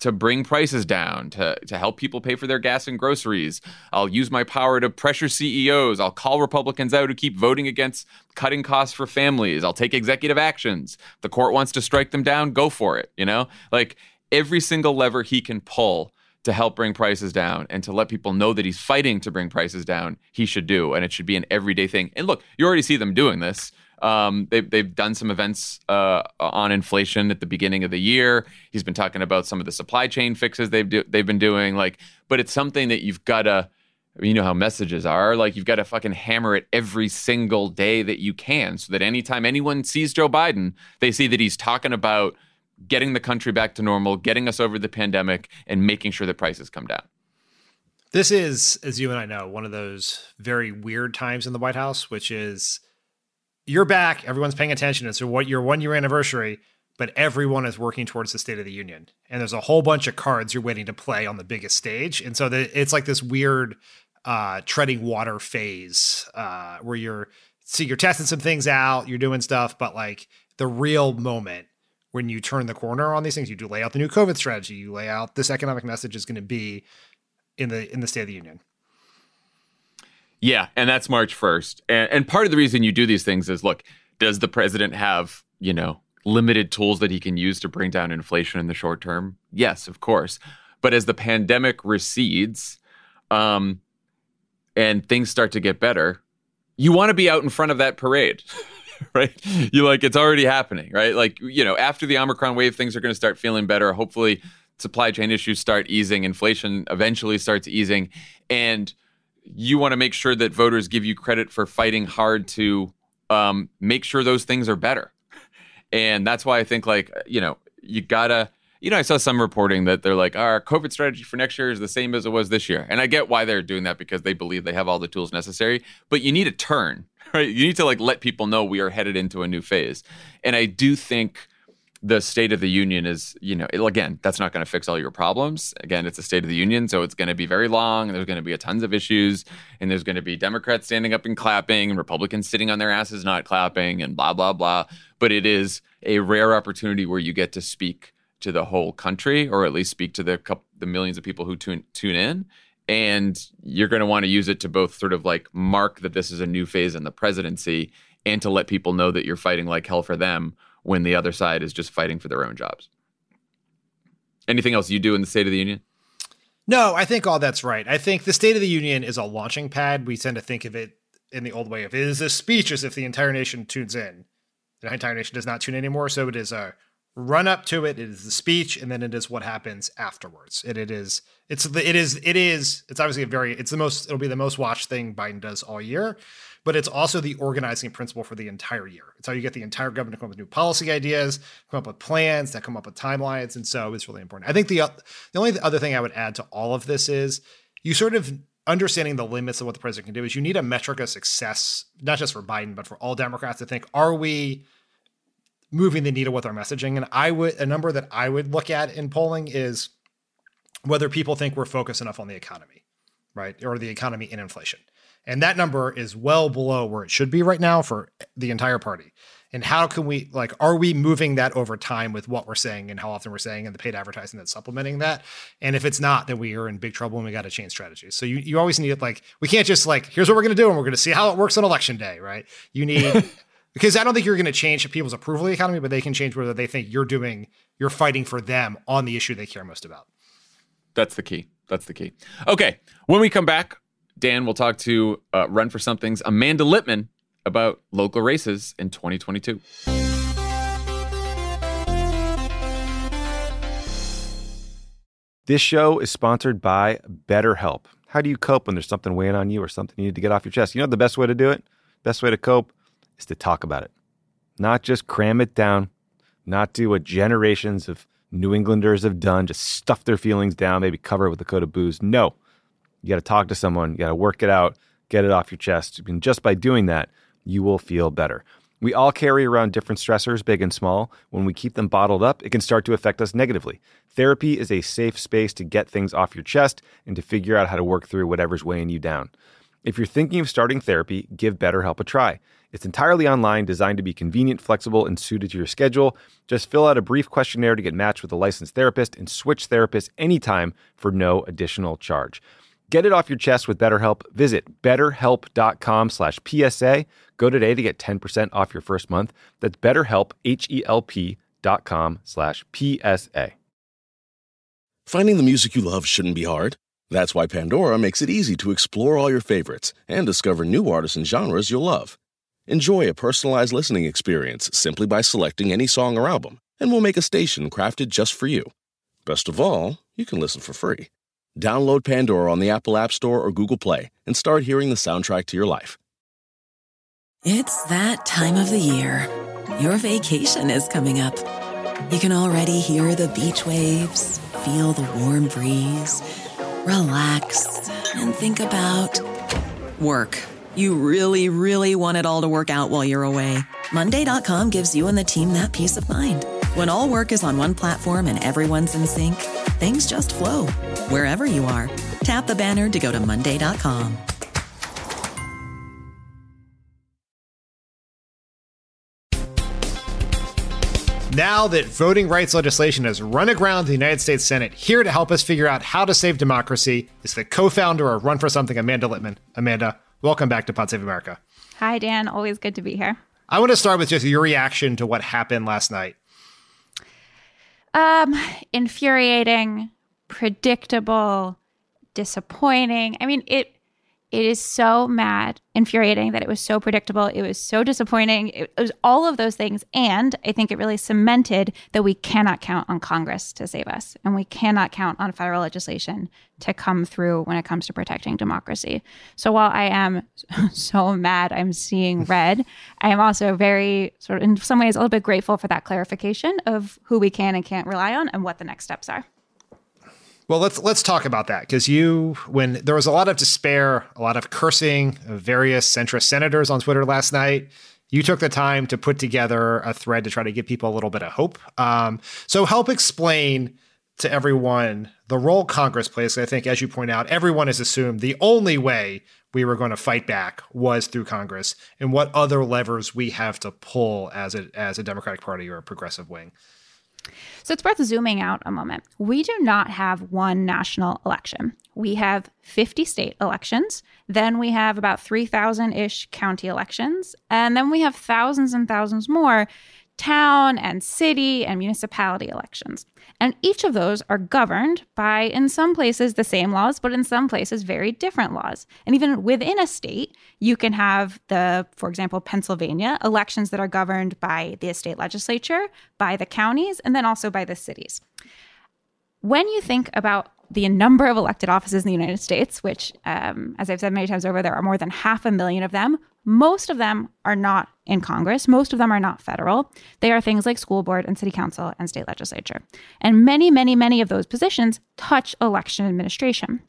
to bring prices down, to, to help people pay for their gas and groceries. I'll use my power to pressure CEOs. I'll call Republicans out who keep voting against cutting costs for families. I'll take executive actions. If the court wants to strike them down, go for it. You know, like every single lever he can pull to help bring prices down and to let people know that he's fighting to bring prices down, he should do. And it should be an everyday thing. And look, you already see them doing this. Um, they've, they've done some events uh, on inflation at the beginning of the year. He's been talking about some of the supply chain fixes they've do, they've been doing. Like, but it's something that you've got to. You know how messages are. Like you've got to fucking hammer it every single day that you can, so that anytime anyone sees Joe Biden, they see that he's talking about getting the country back to normal, getting us over the pandemic, and making sure that prices come down. This is, as you and I know, one of those very weird times in the White House, which is you're back, everyone's paying attention. It's what your one year anniversary, but everyone is working towards the State of the Union. And there's a whole bunch of cards you're waiting to play on the biggest stage. And so the, it's like this weird uh, treading water phase uh, where you're see you're testing some things out, you're doing stuff, but like the real moment when you turn the corner on these things, you do lay out the new COVID strategy, you lay out this economic message is going to be in the in the State of the Union. Yeah, and that's March 1st. And, and part of the reason you do these things is look, does the president have, you know, limited tools that he can use to bring down inflation in the short term? Yes, of course. But as the pandemic recedes um, and things start to get better, you want to be out in front of that parade. right? You like it's already happening, right? Like, you know, after the Omicron wave, things are going to start feeling better. Hopefully, supply chain issues start easing, inflation eventually starts easing, and you want to make sure that voters give you credit for fighting hard to um, make sure those things are better. And that's why I think, like, you know, you gotta, you know, I saw some reporting that they're like, our COVID strategy for next year is the same as it was this year. And I get why they're doing that because they believe they have all the tools necessary, but you need a turn, right? You need to like let people know we are headed into a new phase. And I do think the state of the union is, you know, again, that's not going to fix all your problems. Again, it's a state of the union, so it's going to be very long. There's going to be a tons of issues, and there's going to be Democrats standing up and clapping, and Republicans sitting on their asses not clapping, and blah blah blah. But it is a rare opportunity where you get to speak to the whole country, or at least speak to the couple, the millions of people who tune tune in. And you're going to want to use it to both sort of like mark that this is a new phase in the presidency, and to let people know that you're fighting like hell for them when the other side is just fighting for their own jobs. Anything else you do in the State of the Union? No, I think all that's right. I think the State of the Union is a launching pad. We tend to think of it in the old way of it is a speech as if the entire nation tunes in. The entire nation does not tune anymore. So it is a run up to it. It is the speech, and then it is what happens afterwards. It, it is it's the it is it is it's obviously a very it's the most it'll be the most watched thing Biden does all year but it's also the organizing principle for the entire year. It's how you get the entire government to come up with new policy ideas, come up with plans, that come up with timelines, and so it's really important. I think the the only other thing I would add to all of this is you sort of understanding the limits of what the president can do is you need a metric of success, not just for Biden, but for all Democrats to think, are we moving the needle with our messaging? And I would a number that I would look at in polling is whether people think we're focused enough on the economy, right? Or the economy and inflation. And that number is well below where it should be right now for the entire party. And how can we like are we moving that over time with what we're saying and how often we're saying and the paid advertising that's supplementing that? And if it's not, then we are in big trouble and we got to change strategies. So you, you always need like we can't just like here's what we're gonna do and we're gonna see how it works on election day, right? You need because I don't think you're gonna change people's approval of the economy, but they can change whether they think you're doing you're fighting for them on the issue they care most about. That's the key. That's the key. Okay. When we come back, Dan will talk to uh, Run for Something's Amanda Litman about local races in 2022. This show is sponsored by BetterHelp. How do you cope when there's something weighing on you or something you need to get off your chest? You know the best way to do it? Best way to cope is to talk about it. Not just cram it down, not do what generations of New Englanders have done, just stuff their feelings down, maybe cover it with a coat of booze. No. You got to talk to someone, you got to work it out, get it off your chest. And just by doing that, you will feel better. We all carry around different stressors, big and small. When we keep them bottled up, it can start to affect us negatively. Therapy is a safe space to get things off your chest and to figure out how to work through whatever's weighing you down. If you're thinking of starting therapy, give BetterHelp a try. It's entirely online, designed to be convenient, flexible, and suited to your schedule. Just fill out a brief questionnaire to get matched with a licensed therapist and switch therapists anytime for no additional charge. Get it off your chest with BetterHelp. Visit betterhelp.com slash PSA. Go today to get 10% off your first month. That's betterhelp, H-E-L-P dot com slash PSA. Finding the music you love shouldn't be hard. That's why Pandora makes it easy to explore all your favorites and discover new artists and genres you'll love. Enjoy a personalized listening experience simply by selecting any song or album, and we'll make a station crafted just for you. Best of all, you can listen for free. Download Pandora on the Apple App Store or Google Play and start hearing the soundtrack to your life. It's that time of the year. Your vacation is coming up. You can already hear the beach waves, feel the warm breeze, relax and think about work. You really, really want it all to work out while you're away. Monday.com gives you and the team that peace of mind. When all work is on one platform and everyone's in sync, things just flow wherever you are. Tap the banner to go to Monday.com. Now that voting rights legislation has run aground the United States Senate, here to help us figure out how to save democracy is the co-founder of Run for Something, Amanda Litman. Amanda, welcome back to Pod Save America. Hi, Dan. Always good to be here. I want to start with just your reaction to what happened last night. Um, infuriating, predictable, disappointing. I mean, it it is so mad, infuriating that it was so predictable. It was so disappointing. It, it was all of those things. And I think it really cemented that we cannot count on Congress to save us. And we cannot count on federal legislation to come through when it comes to protecting democracy. So while I am so mad I'm seeing red, I am also very, sort of, in some ways, a little bit grateful for that clarification of who we can and can't rely on and what the next steps are. Well, let's let's talk about that because you, when there was a lot of despair, a lot of cursing of various centrist senators on Twitter last night, you took the time to put together a thread to try to give people a little bit of hope. Um, so, help explain to everyone the role Congress plays. I think, as you point out, everyone has assumed the only way we were going to fight back was through Congress, and what other levers we have to pull as a as a Democratic Party or a progressive wing. So it's worth zooming out a moment. We do not have one national election. We have 50 state elections. Then we have about 3,000 ish county elections. And then we have thousands and thousands more town and city and municipality elections. And each of those are governed by, in some places, the same laws, but in some places, very different laws. And even within a state, you can have the, for example, Pennsylvania, elections that are governed by the state legislature, by the counties, and then also by the cities. When you think about the number of elected offices in the United States, which, um, as I've said many times over, there are more than half a million of them. Most of them are not in Congress. Most of them are not federal. They are things like school board and city council and state legislature. And many, many, many of those positions touch election administration.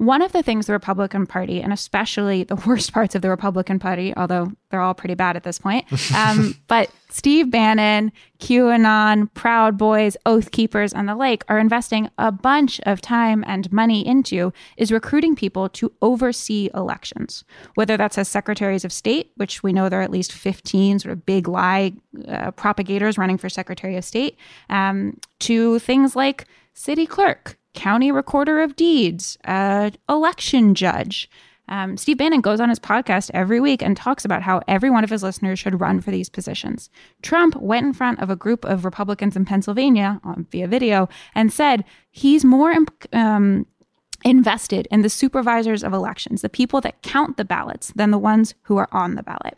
One of the things the Republican Party, and especially the worst parts of the Republican Party, although they're all pretty bad at this point, um, but Steve Bannon, QAnon, Proud Boys, Oath Keepers, and the like are investing a bunch of time and money into is recruiting people to oversee elections, whether that's as secretaries of state, which we know there are at least 15 sort of big lie uh, propagators running for secretary of state, um, to things like city clerk county recorder of deeds, uh, election judge. Um, Steve Bannon goes on his podcast every week and talks about how every one of his listeners should run for these positions. Trump went in front of a group of Republicans in Pennsylvania um, via video and said he's more um, invested in the supervisors of elections, the people that count the ballots, than the ones who are on the ballot.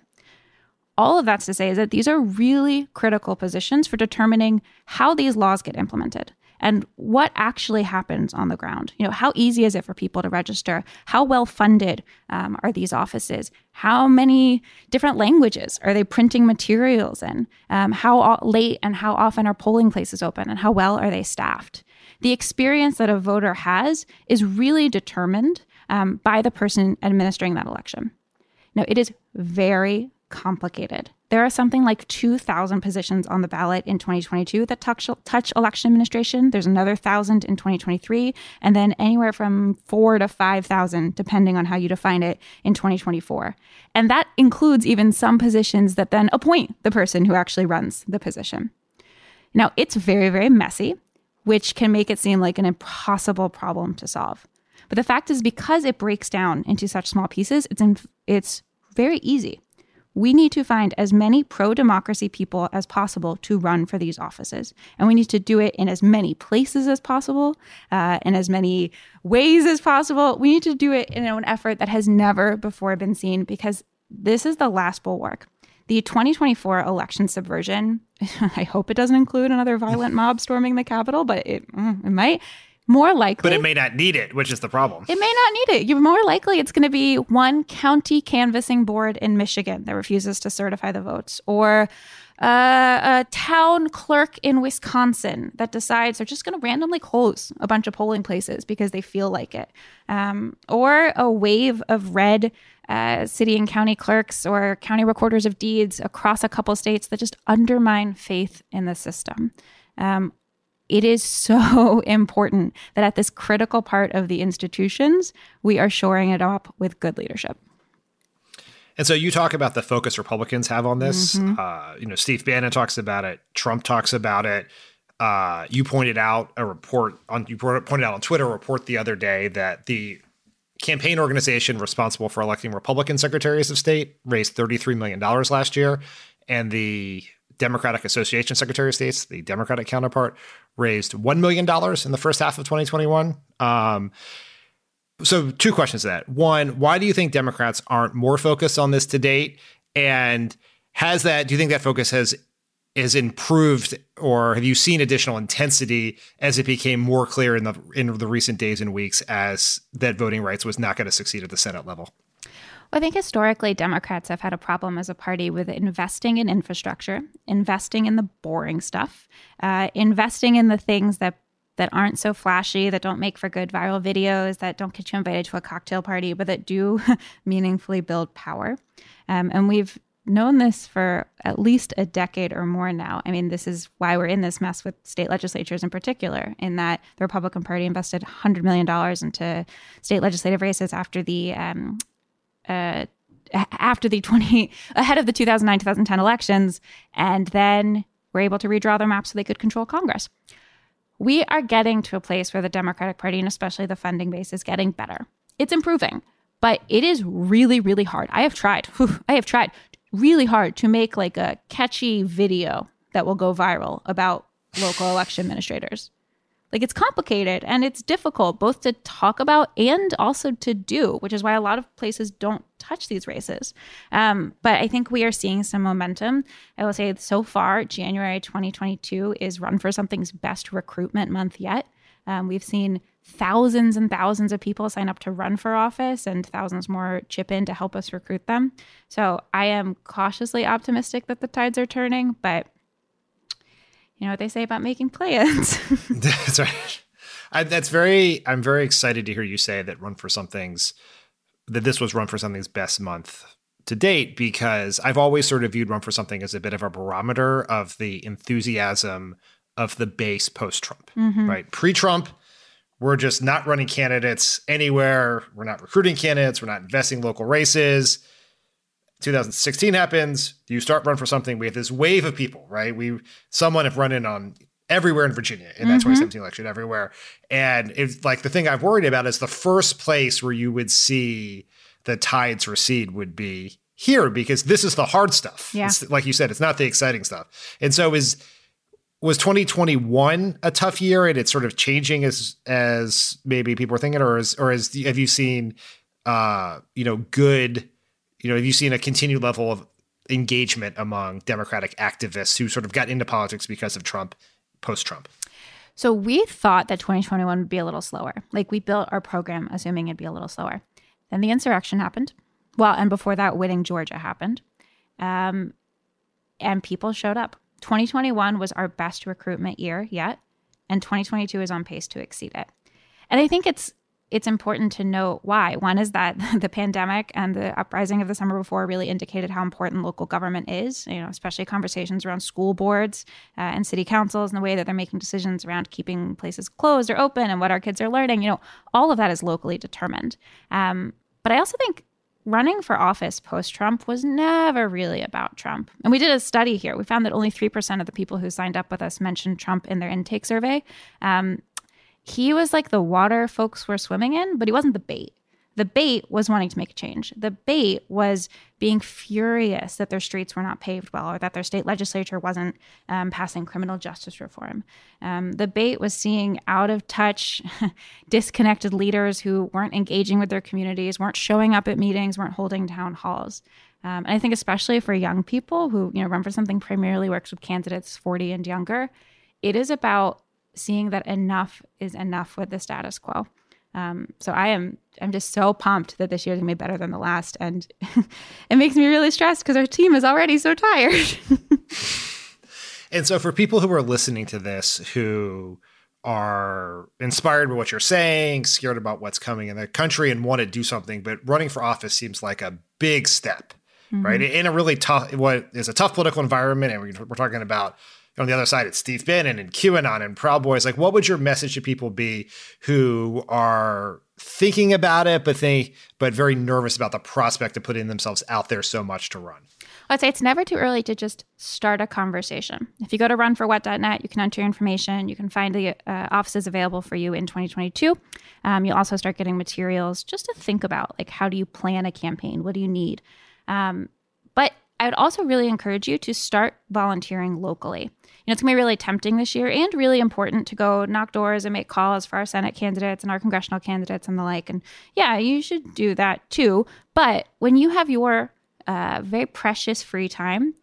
All of that's to say is that these are really critical positions for determining how these laws get implemented and what actually happens on the ground. You know, how easy is it for people to register? How well funded um, are these offices? How many different languages are they printing materials in? Um, how late and how often are polling places open? And how well are they staffed? The experience that a voter has is really determined um, by the person administering that election. Now, it is very complicated. There are something like 2,000 positions on the ballot in 2022 that touch, touch election administration. There's another 1,000 in 2023, and then anywhere from four to 5,000, depending on how you define it, in 2024. And that includes even some positions that then appoint the person who actually runs the position. Now, it's very, very messy, which can make it seem like an impossible problem to solve. But the fact is, because it breaks down into such small pieces, it's, in, it's very easy we need to find as many pro democracy people as possible to run for these offices. And we need to do it in as many places as possible, uh, in as many ways as possible. We need to do it in an effort that has never before been seen because this is the last bulwark. The 2024 election subversion, I hope it doesn't include another violent mob storming the Capitol, but it, mm, it might more likely. But it may not need it, which is the problem. It may not need it. You're more likely it's going to be one county canvassing board in Michigan that refuses to certify the votes, or uh, a town clerk in Wisconsin that decides they're just going to randomly close a bunch of polling places because they feel like it, um, or a wave of red uh, city and county clerks or county recorders of deeds across a couple states that just undermine faith in the system. Um, it is so important that at this critical part of the institutions, we are shoring it up with good leadership. And so you talk about the focus Republicans have on this. Mm-hmm. Uh, you know, Steve Bannon talks about it. Trump talks about it. Uh, you pointed out a report on you pointed out on Twitter a report the other day that the campaign organization responsible for electing Republican secretaries of state raised $33 million last year, and the Democratic Association Secretary of States, the Democratic counterpart, raised $1 million in the first half of 2021. Um, so, two questions to that. One, why do you think Democrats aren't more focused on this to date? And has that, do you think that focus has has improved or have you seen additional intensity as it became more clear in the in the recent days and weeks as that voting rights was not going to succeed at the Senate level? I think historically Democrats have had a problem as a party with investing in infrastructure, investing in the boring stuff, uh, investing in the things that that aren't so flashy, that don't make for good viral videos, that don't get you invited to a cocktail party, but that do meaningfully build power. Um, and we've known this for at least a decade or more now. I mean, this is why we're in this mess with state legislatures in particular, in that the Republican Party invested $100 million into state legislative races after the um, uh, after the 20 ahead of the 2009 2010 elections and then were able to redraw their map so they could control Congress we are getting to a place where the Democratic Party, and especially the funding base, is getting better. It's improving, but it is really, really hard. I have tried, whew, I have tried really hard to make like a catchy video that will go viral about local election administrators. Like it's complicated and it's difficult both to talk about and also to do, which is why a lot of places don't touch these races. Um, but I think we are seeing some momentum. I will say so far, January 2022 is Run for Something's best recruitment month yet. Um, we've seen thousands and thousands of people sign up to run for office and thousands more chip in to help us recruit them. So I am cautiously optimistic that the tides are turning, but you know what they say about making plans. that's right. I, that's very. I'm very excited to hear you say that Run for Something's that this was Run for Something's best month to date because I've always sort of viewed Run for Something as a bit of a barometer of the enthusiasm of the base post Trump. Mm-hmm. Right, pre Trump, we're just not running candidates anywhere. We're not recruiting candidates. We're not investing local races. 2016 happens, you start run for something. We have this wave of people, right? We someone have run in on everywhere in Virginia in that mm-hmm. 2017 election, everywhere. And it's like the thing I've worried about is the first place where you would see the tides recede would be here because this is the hard stuff. Yeah. It's, like you said, it's not the exciting stuff. And so is was 2021 a tough year and it's sort of changing as as maybe people are thinking or is or is have you seen uh you know good you know, have you seen a continued level of engagement among Democratic activists who sort of got into politics because of Trump, post Trump? So we thought that 2021 would be a little slower. Like we built our program assuming it'd be a little slower. Then the insurrection happened. Well, and before that, winning Georgia happened. Um, and people showed up. 2021 was our best recruitment year yet, and 2022 is on pace to exceed it. And I think it's it's important to note why. One is that the pandemic and the uprising of the summer before really indicated how important local government is, you know, especially conversations around school boards uh, and city councils and the way that they're making decisions around keeping places closed or open and what our kids are learning. You know, all of that is locally determined. Um, but I also think running for office post Trump was never really about Trump. And we did a study here. We found that only 3% of the people who signed up with us mentioned Trump in their intake survey. Um, he was like the water folks were swimming in, but he wasn't the bait. The bait was wanting to make a change. The bait was being furious that their streets were not paved well or that their state legislature wasn't um, passing criminal justice reform. Um, the bait was seeing out of touch, disconnected leaders who weren't engaging with their communities, weren't showing up at meetings, weren't holding town halls. Um, and I think, especially for young people who you know run for something primarily works with candidates 40 and younger, it is about seeing that enough is enough with the status quo. Um, so I am I'm just so pumped that this year is gonna be better than the last, and it makes me really stressed because our team is already so tired. And so, for people who are listening to this who are inspired by what you're saying, scared about what's coming in the country, and want to do something, but running for office seems like a big step, mm-hmm. right? In a really tough, what is a tough political environment, and we're talking about on the other side, it's Steve Bannon and QAnon and Proud Boys. Like, what would your message to people be who are thinking about it, but they but very nervous about the prospect of putting themselves out there so much to run? I'd say it's never too early to just start a conversation. If you go to runforwhat.net, you can enter your information. You can find the uh, offices available for you in 2022. Um, you'll also start getting materials just to think about, like how do you plan a campaign? What do you need? Um, but I would also really encourage you to start volunteering locally. Know, it's gonna be really tempting this year and really important to go knock doors and make calls for our Senate candidates and our congressional candidates and the like. And yeah, you should do that too. But when you have your uh, very precious free time,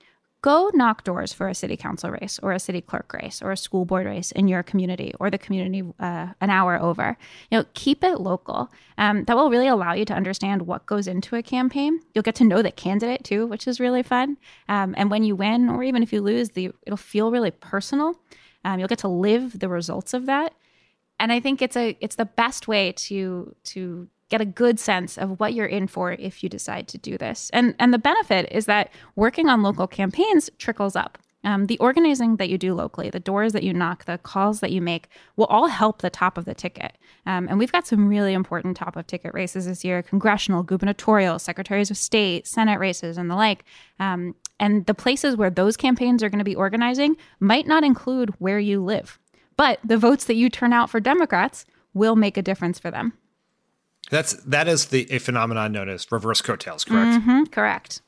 go knock doors for a city council race or a city clerk race or a school board race in your community or the community uh, an hour over. You know keep it local. Um, that will really allow you to understand what goes into a campaign. You'll get to know the candidate too which is really fun. Um, and when you win or even if you lose the it'll feel really personal. Um, you'll get to live the results of that. And i think it's a it's the best way to to get a good sense of what you're in for if you decide to do this. And and the benefit is that working on local campaigns trickles up. Um, the organizing that you do locally, the doors that you knock, the calls that you make will all help the top of the ticket. Um, and we've got some really important top of ticket races this year congressional, gubernatorial, secretaries of state, Senate races, and the like. Um, and the places where those campaigns are going to be organizing might not include where you live, but the votes that you turn out for Democrats will make a difference for them. That's that is the a phenomenon known as reverse coattails, correct? Mm-hmm, correct.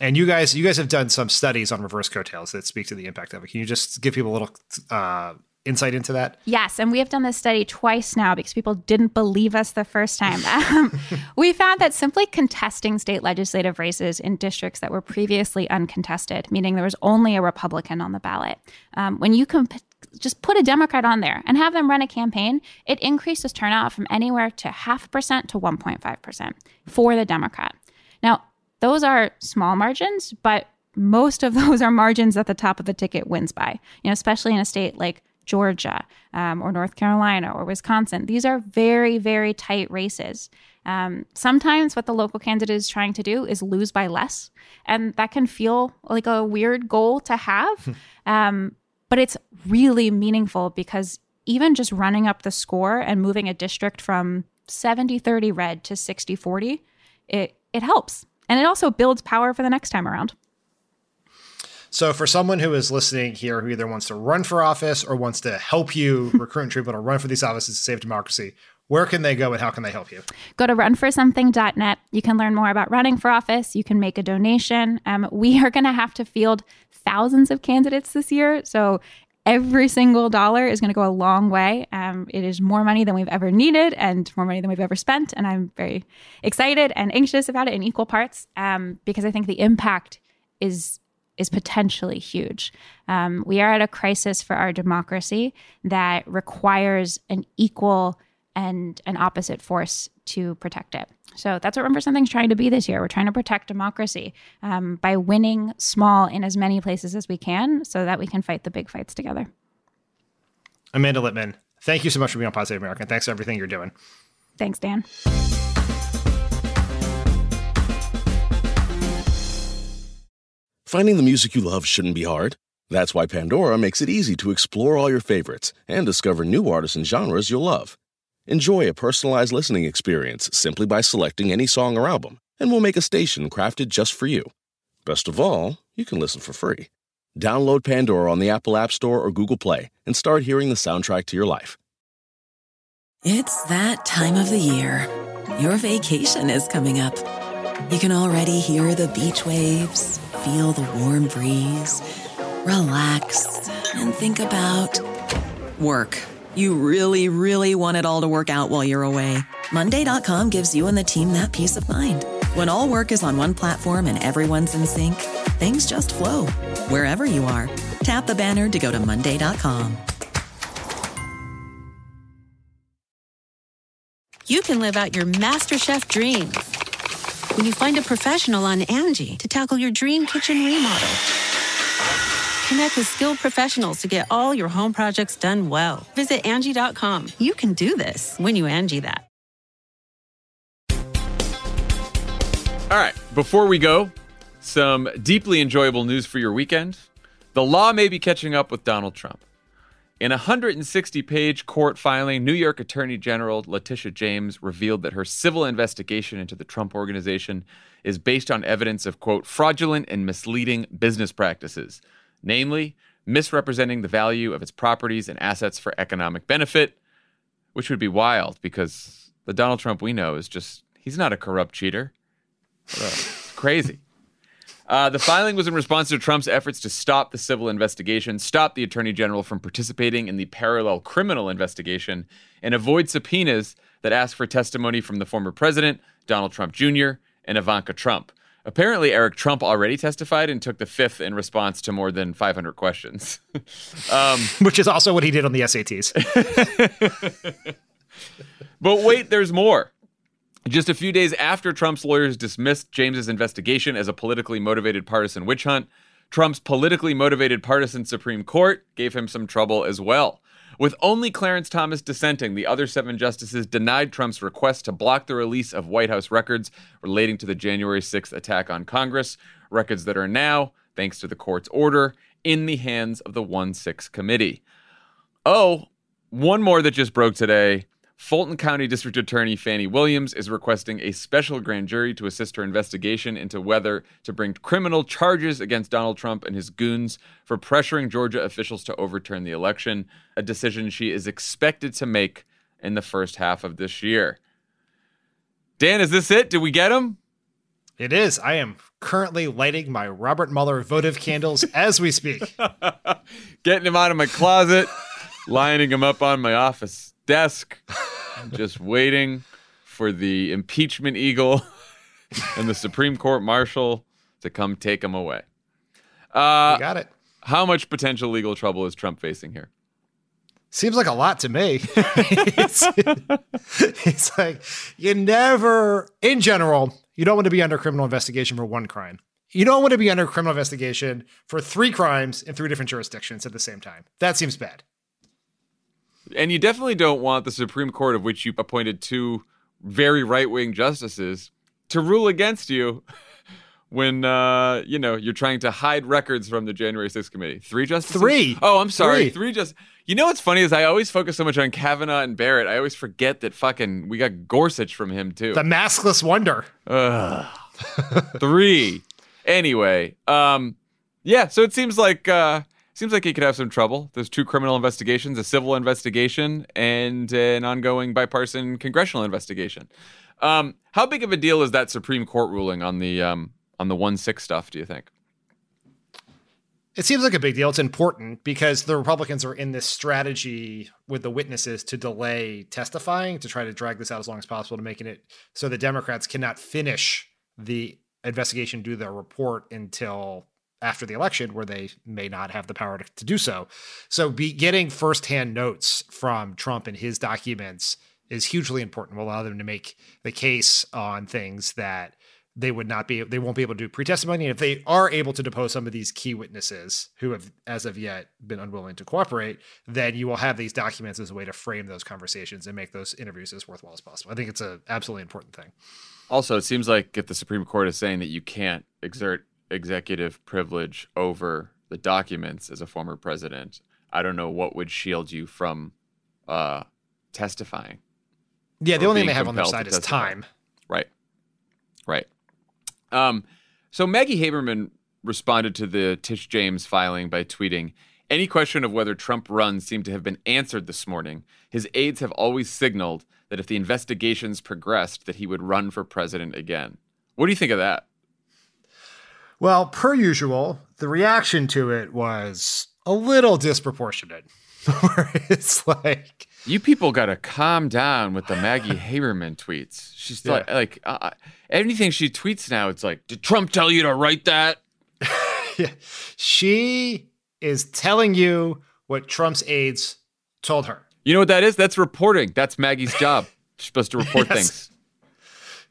And you guys, you guys have done some studies on reverse coattails that speak to the impact of it. Can you just give people a little uh, insight into that? Yes, and we have done this study twice now because people didn't believe us the first time. Um, we found that simply contesting state legislative races in districts that were previously uncontested, meaning there was only a Republican on the ballot, um, when you comp- just put a Democrat on there and have them run a campaign, it increases turnout from anywhere to half percent to 1.5% for the Democrat. Now, those are small margins, but most of those are margins that the top of the ticket wins by, you know, especially in a state like Georgia um, or North Carolina or Wisconsin. These are very, very tight races. Um, sometimes what the local candidate is trying to do is lose by less, and that can feel like a weird goal to have. um, but it's really meaningful because even just running up the score and moving a district from 70 30 red to 60 40, it, it helps. And it also builds power for the next time around. So, for someone who is listening here who either wants to run for office or wants to help you recruit and people to run for these offices to save democracy, where can they go and how can they help you? Go to runforsomething.net. You can learn more about running for office. You can make a donation. Um, we are going to have to field thousands of candidates this year. So every single dollar is going to go a long way. Um, it is more money than we've ever needed and more money than we've ever spent. And I'm very excited and anxious about it in equal parts um, because I think the impact is is potentially huge. Um, we are at a crisis for our democracy that requires an equal and an opposite force to protect it. So that's what Run for Something's trying to be this year. We're trying to protect democracy um, by winning small in as many places as we can so that we can fight the big fights together. Amanda Litman, thank you so much for being on Pod Save America. Thanks for everything you're doing. Thanks, Dan. Finding the music you love shouldn't be hard. That's why Pandora makes it easy to explore all your favorites and discover new artists and genres you'll love. Enjoy a personalized listening experience simply by selecting any song or album, and we'll make a station crafted just for you. Best of all, you can listen for free. Download Pandora on the Apple App Store or Google Play and start hearing the soundtrack to your life. It's that time of the year. Your vacation is coming up. You can already hear the beach waves, feel the warm breeze, relax, and think about work. You really, really want it all to work out while you're away. Monday.com gives you and the team that peace of mind. When all work is on one platform and everyone's in sync, things just flow wherever you are. Tap the banner to go to Monday.com. You can live out your MasterChef dreams when you find a professional on Angie to tackle your dream kitchen remodel Connect with skilled professionals to get all your home projects done well. Visit Angie.com. You can do this when you Angie that. All right, before we go, some deeply enjoyable news for your weekend. The law may be catching up with Donald Trump. In a 160 page court filing, New York Attorney General Letitia James revealed that her civil investigation into the Trump organization is based on evidence of, quote, fraudulent and misleading business practices, namely, misrepresenting the value of its properties and assets for economic benefit, which would be wild because the Donald Trump we know is just, he's not a corrupt cheater. Crazy. Uh, the filing was in response to Trump's efforts to stop the civil investigation, stop the attorney general from participating in the parallel criminal investigation, and avoid subpoenas that ask for testimony from the former president, Donald Trump Jr., and Ivanka Trump. Apparently, Eric Trump already testified and took the fifth in response to more than 500 questions. um, Which is also what he did on the SATs. but wait, there's more. Just a few days after Trump's lawyers dismissed James's investigation as a politically motivated partisan witch hunt, Trump's politically motivated partisan Supreme Court gave him some trouble as well. With only Clarence Thomas dissenting, the other seven justices denied Trump's request to block the release of White House records relating to the January 6th attack on Congress, records that are now, thanks to the court's order, in the hands of the 1 6 committee. Oh, one more that just broke today. Fulton County District Attorney Fani Willis is requesting a special grand jury to assist her investigation into whether to bring criminal charges against Donald Trump and his goons for pressuring Georgia officials to overturn the election, a decision she is expected to make in the first half of this year. Dan, is this it? Did we get him? It is. I am currently lighting my Robert Mueller votive candles as we speak. Getting him out of my closet, lining him up on my office desk, just waiting for the impeachment eagle and the Supreme Court marshal to come take him away. Uh, got it. How much potential legal trouble is Trump facing here? Seems like a lot to me. it's, it's like you never, in general, you don't want to be under criminal investigation for one crime. You don't want to be under criminal investigation for three crimes in three different jurisdictions at the same time. That seems bad. And you definitely don't want the Supreme Court, of which you appointed two very right wing justices, to rule against you when uh, you know you're trying to hide records from the January 6th committee. Three justices. Three. Oh, I'm sorry. Three, Three just. You know what's funny is I always focus so much on Kavanaugh and Barrett. I always forget that fucking we got Gorsuch from him too. The maskless wonder. Ugh. Three. Anyway, um, yeah. So it seems like uh, seems like he could have some trouble. There's two criminal investigations, a civil investigation, and an ongoing bipartisan congressional investigation. Um, how big of a deal is that Supreme Court ruling on the um, on the one six stuff? Do you think? It seems like a big deal. It's important because the Republicans are in this strategy with the witnesses to delay testifying to try to drag this out as long as possible to making it so the Democrats cannot finish the investigation, do their report until after the election, where they may not have the power to, to do so. So, be getting firsthand notes from Trump and his documents is hugely important. Will allow them to make the case on things that they would not be they won't be able to do pre-testimony and if they are able to depose some of these key witnesses who have as of yet been unwilling to cooperate then you will have these documents as a way to frame those conversations and make those interviews as worthwhile as possible i think it's a absolutely important thing also it seems like if the supreme court is saying that you can't exert executive privilege over the documents as a former president i don't know what would shield you from uh testifying yeah the only thing they have on their side is testify. time Right. Right. Um, so Maggie Haberman responded to the Tish James filing by tweeting, any question of whether Trump runs seemed to have been answered this morning. His aides have always signaled that if the investigations progressed, that he would run for president again. What do you think of that? Well per usual the reaction to it was a little disproportionate where it's like You people got to calm down with the Maggie Haberman tweets. She's like, like uh, anything she tweets now, it's like, did Trump tell you to write that? yeah, she is telling you what Trump's aides told her. You know what that is? That's reporting. That's Maggie's job. She's supposed to report Yes. things.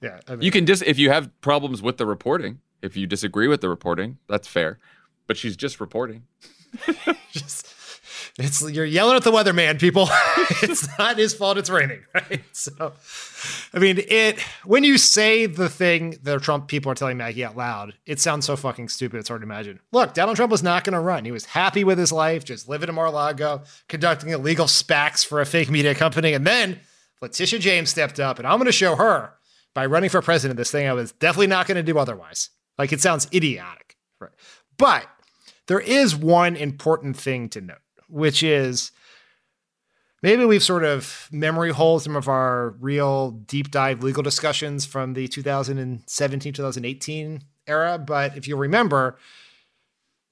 Yeah, I mean, You can dis if you have problems with the reporting, if you disagree with the reporting, that's fair. But she's just reporting. Just, it's you're yelling at the weatherman, people. it's not his fault. It's raining, right? So, I mean, it when you say the thing that Trump people are telling Maggie out loud, it sounds so fucking stupid. It's hard to imagine. Look, Donald Trump was not going to run. He was happy with his life, just living in Mar-a-Lago, conducting illegal SPACs for a fake media company, and then Letitia James stepped up, and I'm going to show her by running for president this thing I was definitely not going to do otherwise. Like it sounds idiotic, right? But there is one important thing to note, which is maybe we've sort of memory holed some of our real deep dive legal discussions from the 2017 2018 era. But if you remember,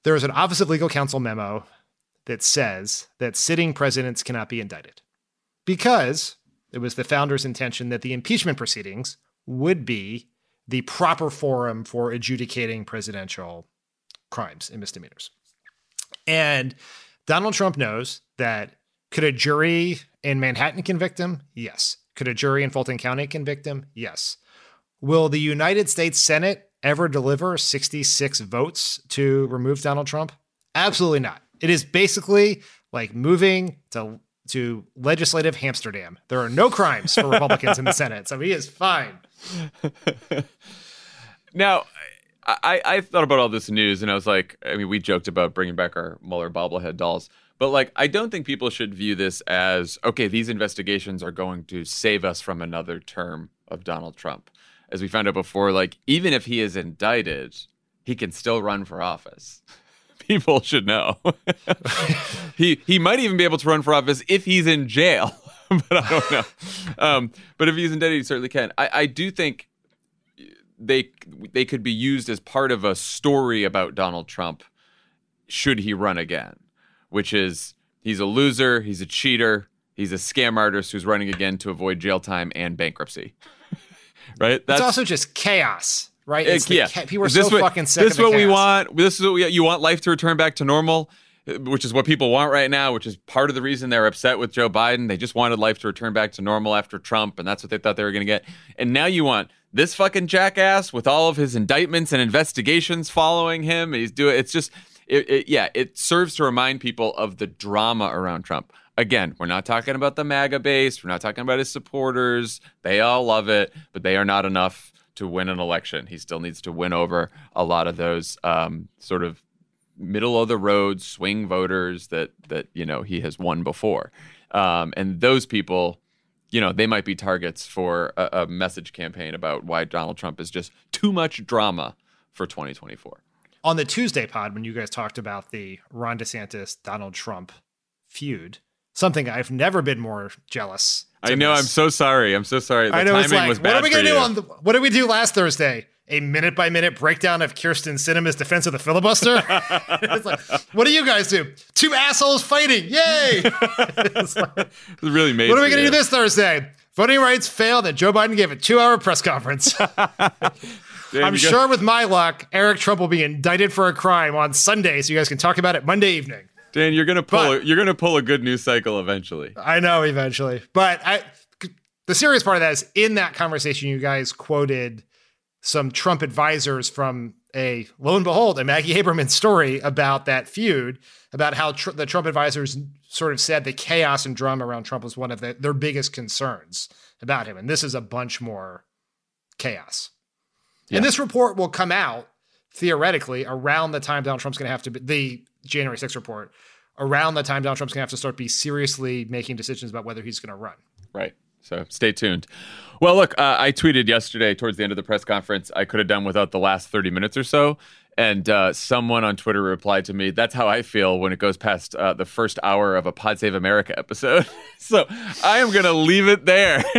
there was an Office of Legal Counsel memo that says that sitting presidents cannot be indicted because it was the founder's intention that the impeachment proceedings would be the proper forum for adjudicating presidential crimes and misdemeanors. And Donald Trump knows that could a jury in Manhattan convict him? Yes. Could a jury in Fulton County convict him? Yes. Will the United States Senate ever deliver 66 votes to remove Donald Trump? Absolutely not. It is basically like moving to to legislative Hamsterdam. There are no crimes for Republicans in the Senate, so he is fine. now, I, I thought about all this news and I was like, I mean, we joked about bringing back our Mueller bobblehead dolls, but like, I don't think people should view this as okay, these investigations are going to save us from another term of Donald Trump. As we found out before, like, even if he is indicted, he can still run for office. People should know. he he might even be able to run for office if he's in jail, but I don't know. Um, but if he's indicted, he certainly can. I, I do think they they could be used as part of a story about Donald Trump should he run again, which is he's a loser, he's a cheater, he's a scam artist who's running again to avoid jail time and bankruptcy. right? That's it's also just chaos, right? Eh, it's yeah. Ca- people are so what, fucking sick. This is what chaos. we want. This is what we, you want life to return back to normal eh, which is what people want right now, which is part of the reason they're upset with Joe Biden. They just wanted life to return back to normal after Trump, and that's what they thought they were going to get. And now you want this fucking jackass with all of his indictments and investigations following him. He's doing it's just it, it, yeah, it serves to remind people of the drama around Trump. Again, we're not talking about the MAGA base. We're not talking about his supporters. They all love it, but they are not enough to win an election. He still needs to win over a lot of those um, sort of middle of the road swing voters that that you know he has won before, um, and those people, you know, they might be targets for a, a message campaign about why Donald Trump is just too much drama for 2024. On the Tuesday pod, when you guys talked about the Ron DeSantis Donald Trump feud, something I've never been more jealous. I know. This. I'm so sorry. I'm so sorry. The I know. It's timing like, was what are we gonna do you. on the? What did we do last Thursday? A minute by minute breakdown of Kyrsten Sinema's defense of the filibuster. it's like, what do you guys do? Two assholes fighting! Yay! It's like, It really made. what are we gonna do this Thursday? Voting rights failed, and Joe Biden gave a two-hour press conference. Dan, I'm sure got- with my luck, Eric Trump will be indicted for a crime on Sunday, so you guys can talk about it Monday evening. Dan, you're gonna pull. But- a, you're gonna pull a good news cycle eventually. I know eventually, but I. The serious part of that is in that conversation, you guys quoted some Trump advisors from a lo and behold a Maggie Haberman story about that feud, about how tr- the Trump advisors sort of said the chaos and drama around Trump was one of the, their biggest concerns about him, and this is a bunch more chaos. And this report will come out theoretically around the time Donald Trump's going to have to be the January 6th report around the time Donald Trump's going to have to start be seriously making decisions about whether he's going to run. Right. So stay tuned. Well, look, uh, I tweeted yesterday towards the end of the press conference. I could have done without the last 30 minutes or so. And uh, someone on Twitter replied to me, That's how I feel when it goes past uh, the first hour of a Pod Save America episode. so I am going to leave it there.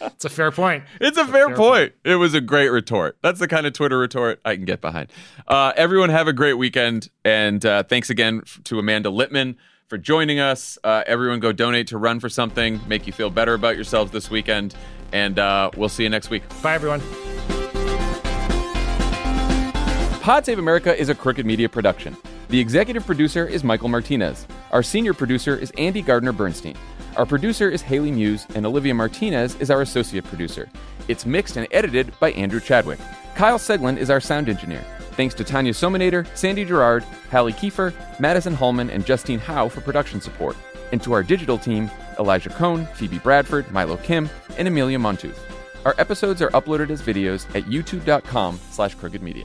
It's a fair point. It's a fair, point. It was a great retort. That's the kind of Twitter retort I can get behind. Uh, everyone, have a great weekend. And uh, thanks again f- to Amanda Litman for joining us. Uh, everyone, go donate to Run for Something, make you feel better about yourselves this weekend. And uh, we'll see you next week. Bye, everyone. Pod Save America is a Crooked Media production. The executive producer is Michael Martinez. Our senior producer is Andy Gardner Bernstein. Our producer is Haley Muse, and Olivia Martinez is our associate producer. It's mixed and edited by Andrew Chadwick. Kyle Seglin is our sound engineer. Thanks to Tanya Sominator, Sandy Girard, Hallie Kiefer, Madison Hallman, and Justine Howe for production support. And to our digital team, Elijah Cohn, Phoebe Bradford, Milo Kim, and Amelia Montooth. Our episodes are uploaded as videos at youtube.com slash crooked media.